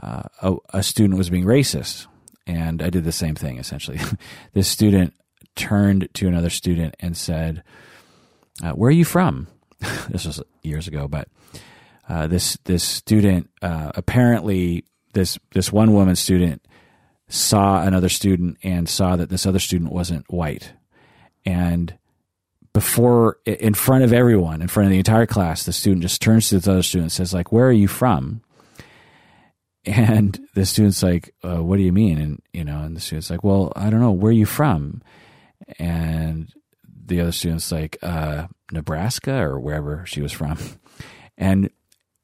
uh, a, a student was being racist, and I did the same thing essentially. this student turned to another student and said, uh, "Where are you from?" this was years ago, but uh, this this student uh, apparently this this one woman student saw another student and saw that this other student wasn't white, and before in front of everyone, in front of the entire class, the student just turns to this other student and says, "Like, where are you from?" And the student's like, uh, "What do you mean?" And you know, and the student's like, "Well, I don't know. Where are you from?" And the other student's like, uh, "Nebraska or wherever she was from." And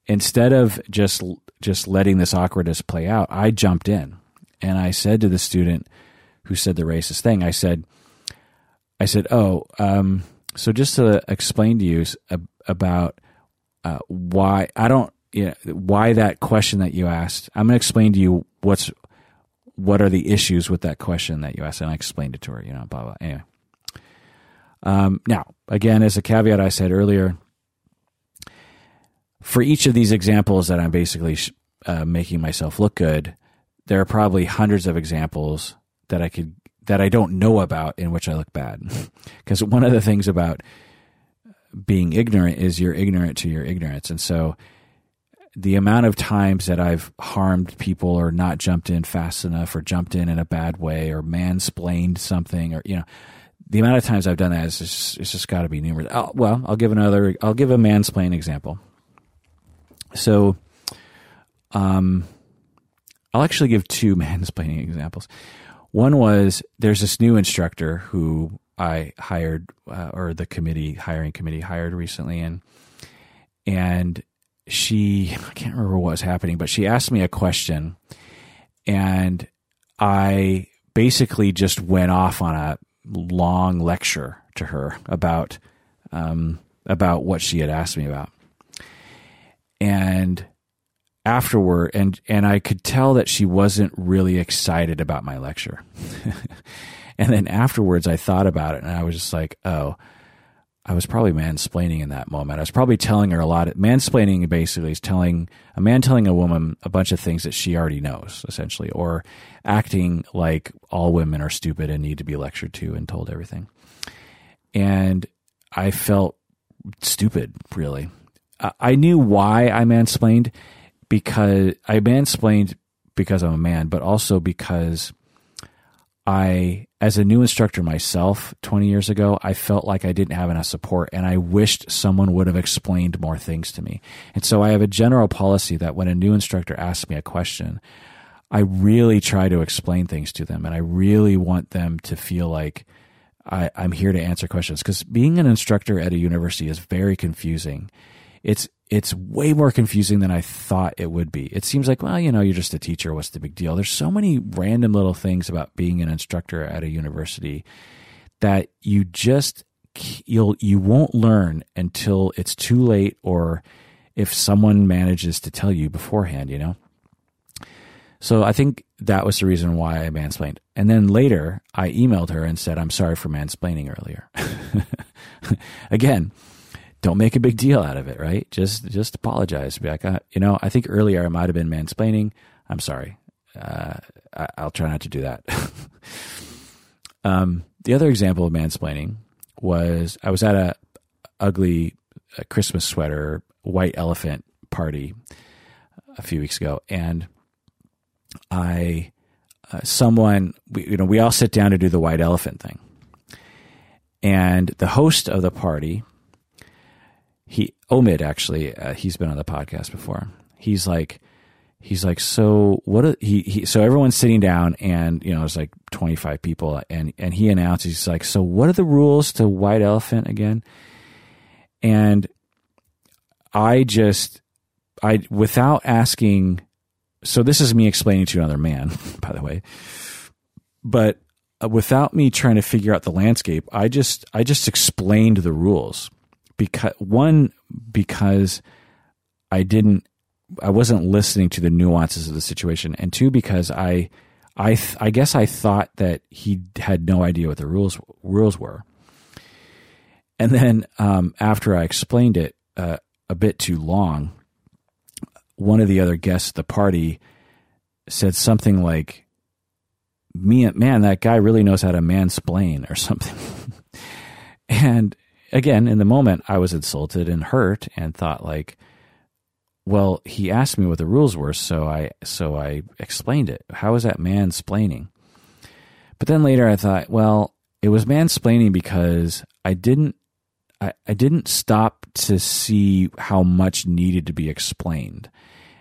instead of just just letting this awkwardness play out, I jumped in and I said to the student who said the racist thing, I said, I said, "Oh, um, so just to explain to you about uh, why I don't, you know, why that question that you asked, I'm going to explain to you what's what are the issues with that question that you asked, and I explained it to her, you know, blah blah. Anyway, um, now again, as a caveat, I said earlier, for each of these examples that I'm basically uh, making myself look good, there are probably hundreds of examples that I could that I don't know about in which I look bad. Because one of the things about being ignorant is you're ignorant to your ignorance. And so the amount of times that I've harmed people or not jumped in fast enough or jumped in in a bad way or mansplained something or, you know, the amount of times I've done that is just, it's just got to be numerous. I'll, well, I'll give another, I'll give a mansplain example. So, um, I'll actually give two mansplaining examples. One was there's this new instructor who I hired, uh, or the committee hiring committee hired recently, and and she I can't remember what was happening, but she asked me a question, and I basically just went off on a long lecture to her about um, about what she had asked me about, and afterward and and I could tell that she wasn't really excited about my lecture. and then afterwards I thought about it and I was just like, "Oh, I was probably mansplaining in that moment. I was probably telling her a lot. Of, mansplaining basically is telling a man telling a woman a bunch of things that she already knows, essentially, or acting like all women are stupid and need to be lectured to and told everything. And I felt stupid, really. I knew why I mansplained because I mansplained because I'm a man, but also because I, as a new instructor myself 20 years ago, I felt like I didn't have enough support and I wished someone would have explained more things to me. And so I have a general policy that when a new instructor asks me a question, I really try to explain things to them and I really want them to feel like I, am here to answer questions because being an instructor at a university is very confusing. It's it's way more confusing than I thought it would be. It seems like, well, you know, you're just a teacher. What's the big deal? There's so many random little things about being an instructor at a university that you just you'll you won't learn until it's too late or if someone manages to tell you beforehand, you know. So I think that was the reason why I mansplained. And then later I emailed her and said, I'm sorry for mansplaining earlier. Again, don't make a big deal out of it, right? Just just apologize. Be like, uh, you know, I think earlier I might have been mansplaining. I'm sorry. Uh, I, will try not to do that. um, the other example of mansplaining was I was at a ugly uh, Christmas sweater white elephant party a few weeks ago, and I uh, someone we, you know we all sit down to do the white elephant thing, and the host of the party he Omid actually uh, he's been on the podcast before. He's like he's like so what a, he, he so everyone's sitting down and you know it's like 25 people and and he announces he's like so what are the rules to white elephant again and i just i without asking so this is me explaining to another man by the way but uh, without me trying to figure out the landscape i just i just explained the rules because one because I didn't I wasn't listening to the nuances of the situation, and two because I I I guess I thought that he had no idea what the rules rules were. And then um, after I explained it uh, a bit too long, one of the other guests at the party said something like, "Me, man, that guy really knows how to mansplain or something." and again, in the moment, I was insulted and hurt and thought like, well, he asked me what the rules were, so I so I explained it. How is that mansplaining? But then later I thought, well, it was mansplaining because I didn't I, I didn't stop to see how much needed to be explained.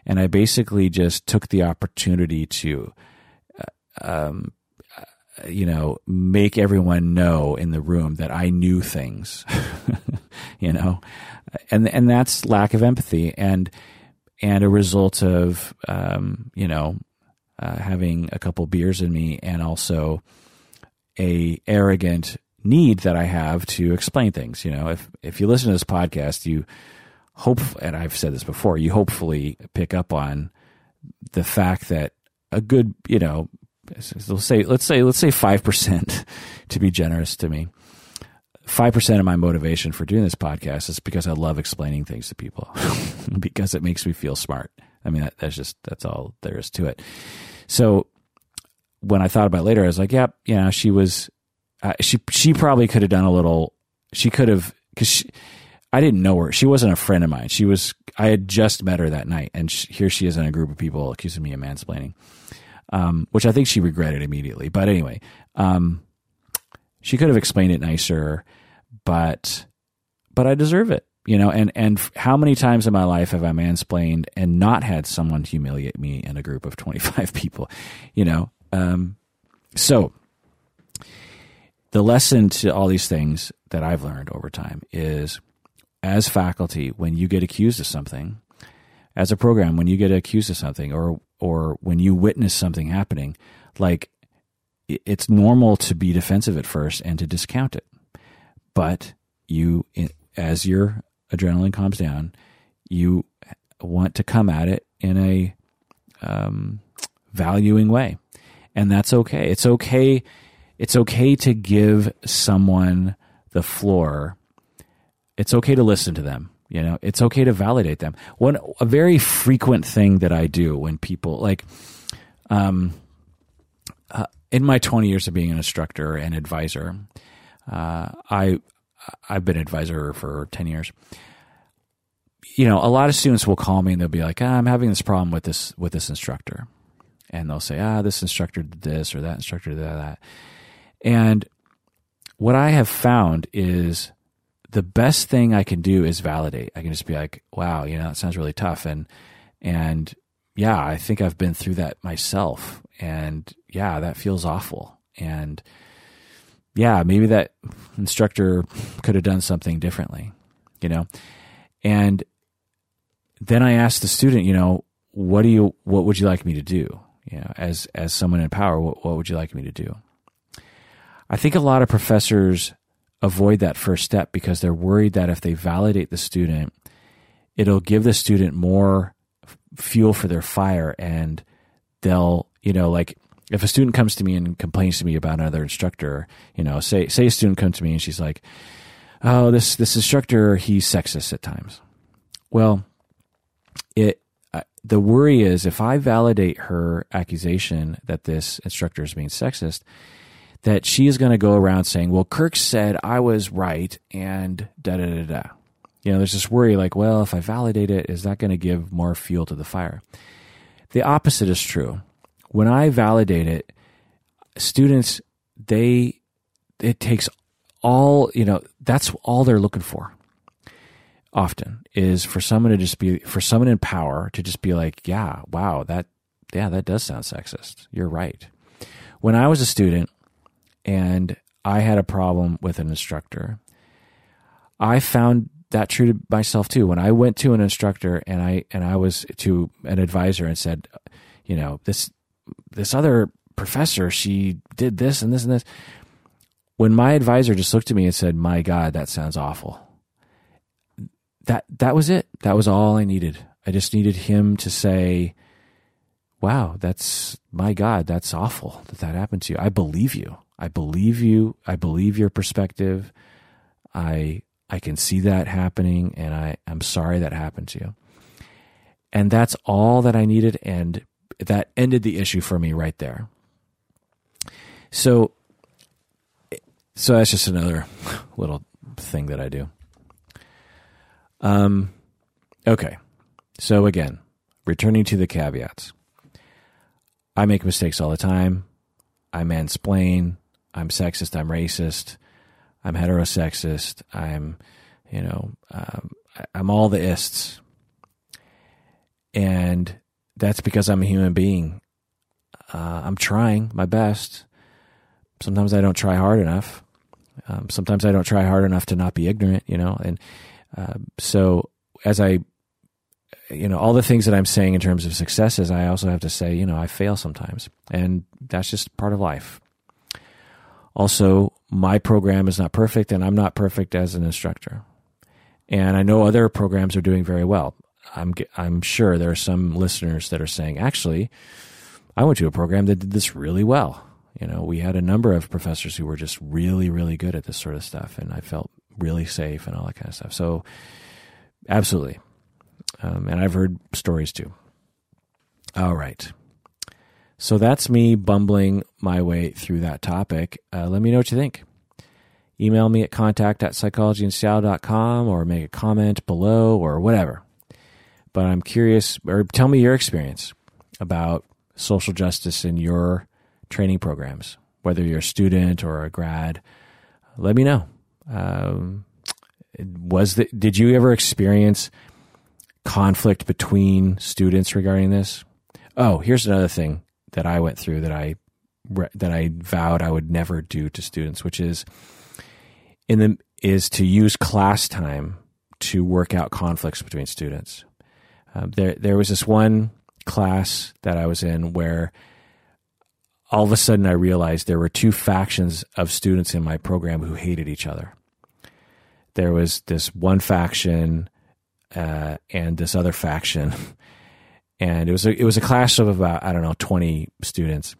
And I basically just took the opportunity to uh, um, you know, make everyone know in the room that I knew things, you know, and and that's lack of empathy and and a result of um, you know uh, having a couple beers in me and also a arrogant need that I have to explain things. You know, if if you listen to this podcast, you hope, and I've said this before, you hopefully pick up on the fact that a good, you know, let's say let's say let's say five percent to be generous to me. Five percent of my motivation for doing this podcast is because I love explaining things to people, because it makes me feel smart. I mean, that, that's just that's all there is to it. So when I thought about later, I was like, "Yep, yeah, you know, she was, uh, she she probably could have done a little. She could have because I didn't know her. She wasn't a friend of mine. She was. I had just met her that night, and she, here she is in a group of people accusing me of mansplaining um, which I think she regretted immediately. But anyway, um, she could have explained it nicer, but but I deserve it, you know. And and how many times in my life have I mansplained and not had someone humiliate me in a group of twenty five people, you know? Um, so the lesson to all these things that I've learned over time is as faculty, when you get accused of something, as a program, when you get accused of something or or when you witness something happening, like it's normal to be defensive at first and to discount it. But you, as your adrenaline calms down, you want to come at it in a um, valuing way, and that's okay. It's okay. It's okay to give someone the floor. It's okay to listen to them. You know, it's okay to validate them. One a very frequent thing that I do when people like, um, uh, in my twenty years of being an instructor and advisor, uh, I I've been advisor for ten years. You know, a lot of students will call me and they'll be like, ah, "I'm having this problem with this with this instructor," and they'll say, "Ah, this instructor did this or that instructor did that," and what I have found is the best thing I can do is validate. I can just be like, wow, you know, that sounds really tough. And, and yeah, I think I've been through that myself. And yeah, that feels awful. And yeah, maybe that instructor could have done something differently, you know? And then I asked the student, you know, what do you, what would you like me to do? You know, as, as someone in power, what, what would you like me to do? I think a lot of professors avoid that first step because they're worried that if they validate the student, it'll give the student more fuel for their fire and they'll, you know, like if a student comes to me and complains to me about another instructor, you know, say say a student comes to me and she's like, "Oh, this this instructor, he's sexist at times." Well, it uh, the worry is if I validate her accusation that this instructor is being sexist, that she is going to go around saying, well, Kirk said I was right and da da da da. You know, there's this worry like, well, if I validate it, is that going to give more fuel to the fire? The opposite is true. When I validate it, students, they, it takes all, you know, that's all they're looking for often is for someone to just be, for someone in power to just be like, yeah, wow, that, yeah, that does sound sexist. You're right. When I was a student, and I had a problem with an instructor. I found that true to myself too. When I went to an instructor and I and I was to an advisor and said, you know, this this other professor, she did this and this and this. When my advisor just looked at me and said, "My God, that sounds awful," that that was it. That was all I needed. I just needed him to say, "Wow, that's my God, that's awful that that happened to you. I believe you." I believe you. I believe your perspective. I I can see that happening, and I I'm sorry that happened to you. And that's all that I needed, and that ended the issue for me right there. So, so that's just another little thing that I do. Um, okay. So again, returning to the caveats. I make mistakes all the time. I mansplain. I'm sexist. I'm racist. I'm heterosexist. I'm, you know, um, I'm all the ists. And that's because I'm a human being. Uh, I'm trying my best. Sometimes I don't try hard enough. Um, sometimes I don't try hard enough to not be ignorant, you know. And uh, so as I, you know, all the things that I'm saying in terms of successes, I also have to say, you know, I fail sometimes, and that's just part of life. Also, my program is not perfect, and I'm not perfect as an instructor. And I know other programs are doing very well. I'm I'm sure there are some listeners that are saying, actually, I went to a program that did this really well. You know, we had a number of professors who were just really, really good at this sort of stuff, and I felt really safe and all that kind of stuff. So, absolutely. Um, and I've heard stories too. All right. So that's me bumbling my way through that topic. Uh, let me know what you think. Email me at contact at psychologyinseattle.com or make a comment below or whatever. But I'm curious, or tell me your experience about social justice in your training programs, whether you're a student or a grad. Let me know. Um, was the, did you ever experience conflict between students regarding this? Oh, here's another thing that I went through that I that I vowed I would never do to students, which is in the is to use class time to work out conflicts between students. Um, there there was this one class that I was in where all of a sudden I realized there were two factions of students in my program who hated each other. There was this one faction uh, and this other faction, and it was a, it was a class of about I don't know twenty students,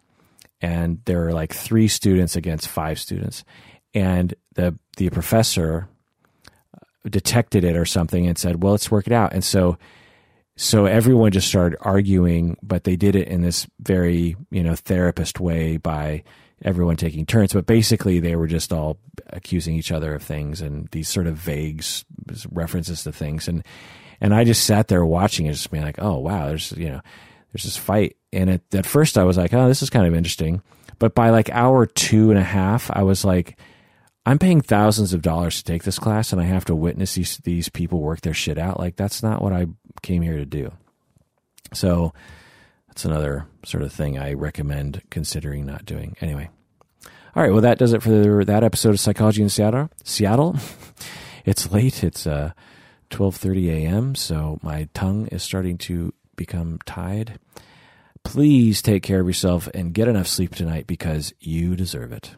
and there were like three students against five students, and the the professor uh, detected it or something and said, "Well, let's work it out," and so so everyone just started arguing, but they did it in this very, you know, therapist way by everyone taking turns. But basically, they were just all accusing each other of things and these sort of vague references to things. And and I just sat there watching it, just being like, oh wow, there's you know, there's this fight. And at, at first, I was like, oh, this is kind of interesting. But by like hour two and a half, I was like, I'm paying thousands of dollars to take this class and I have to witness these these people work their shit out. Like that's not what I came here to do. So that's another sort of thing I recommend considering not doing. Anyway. All right, well that does it for that episode of Psychology in Seattle. Seattle. it's late. It's uh 12:30 a.m., so my tongue is starting to become tied. Please take care of yourself and get enough sleep tonight because you deserve it.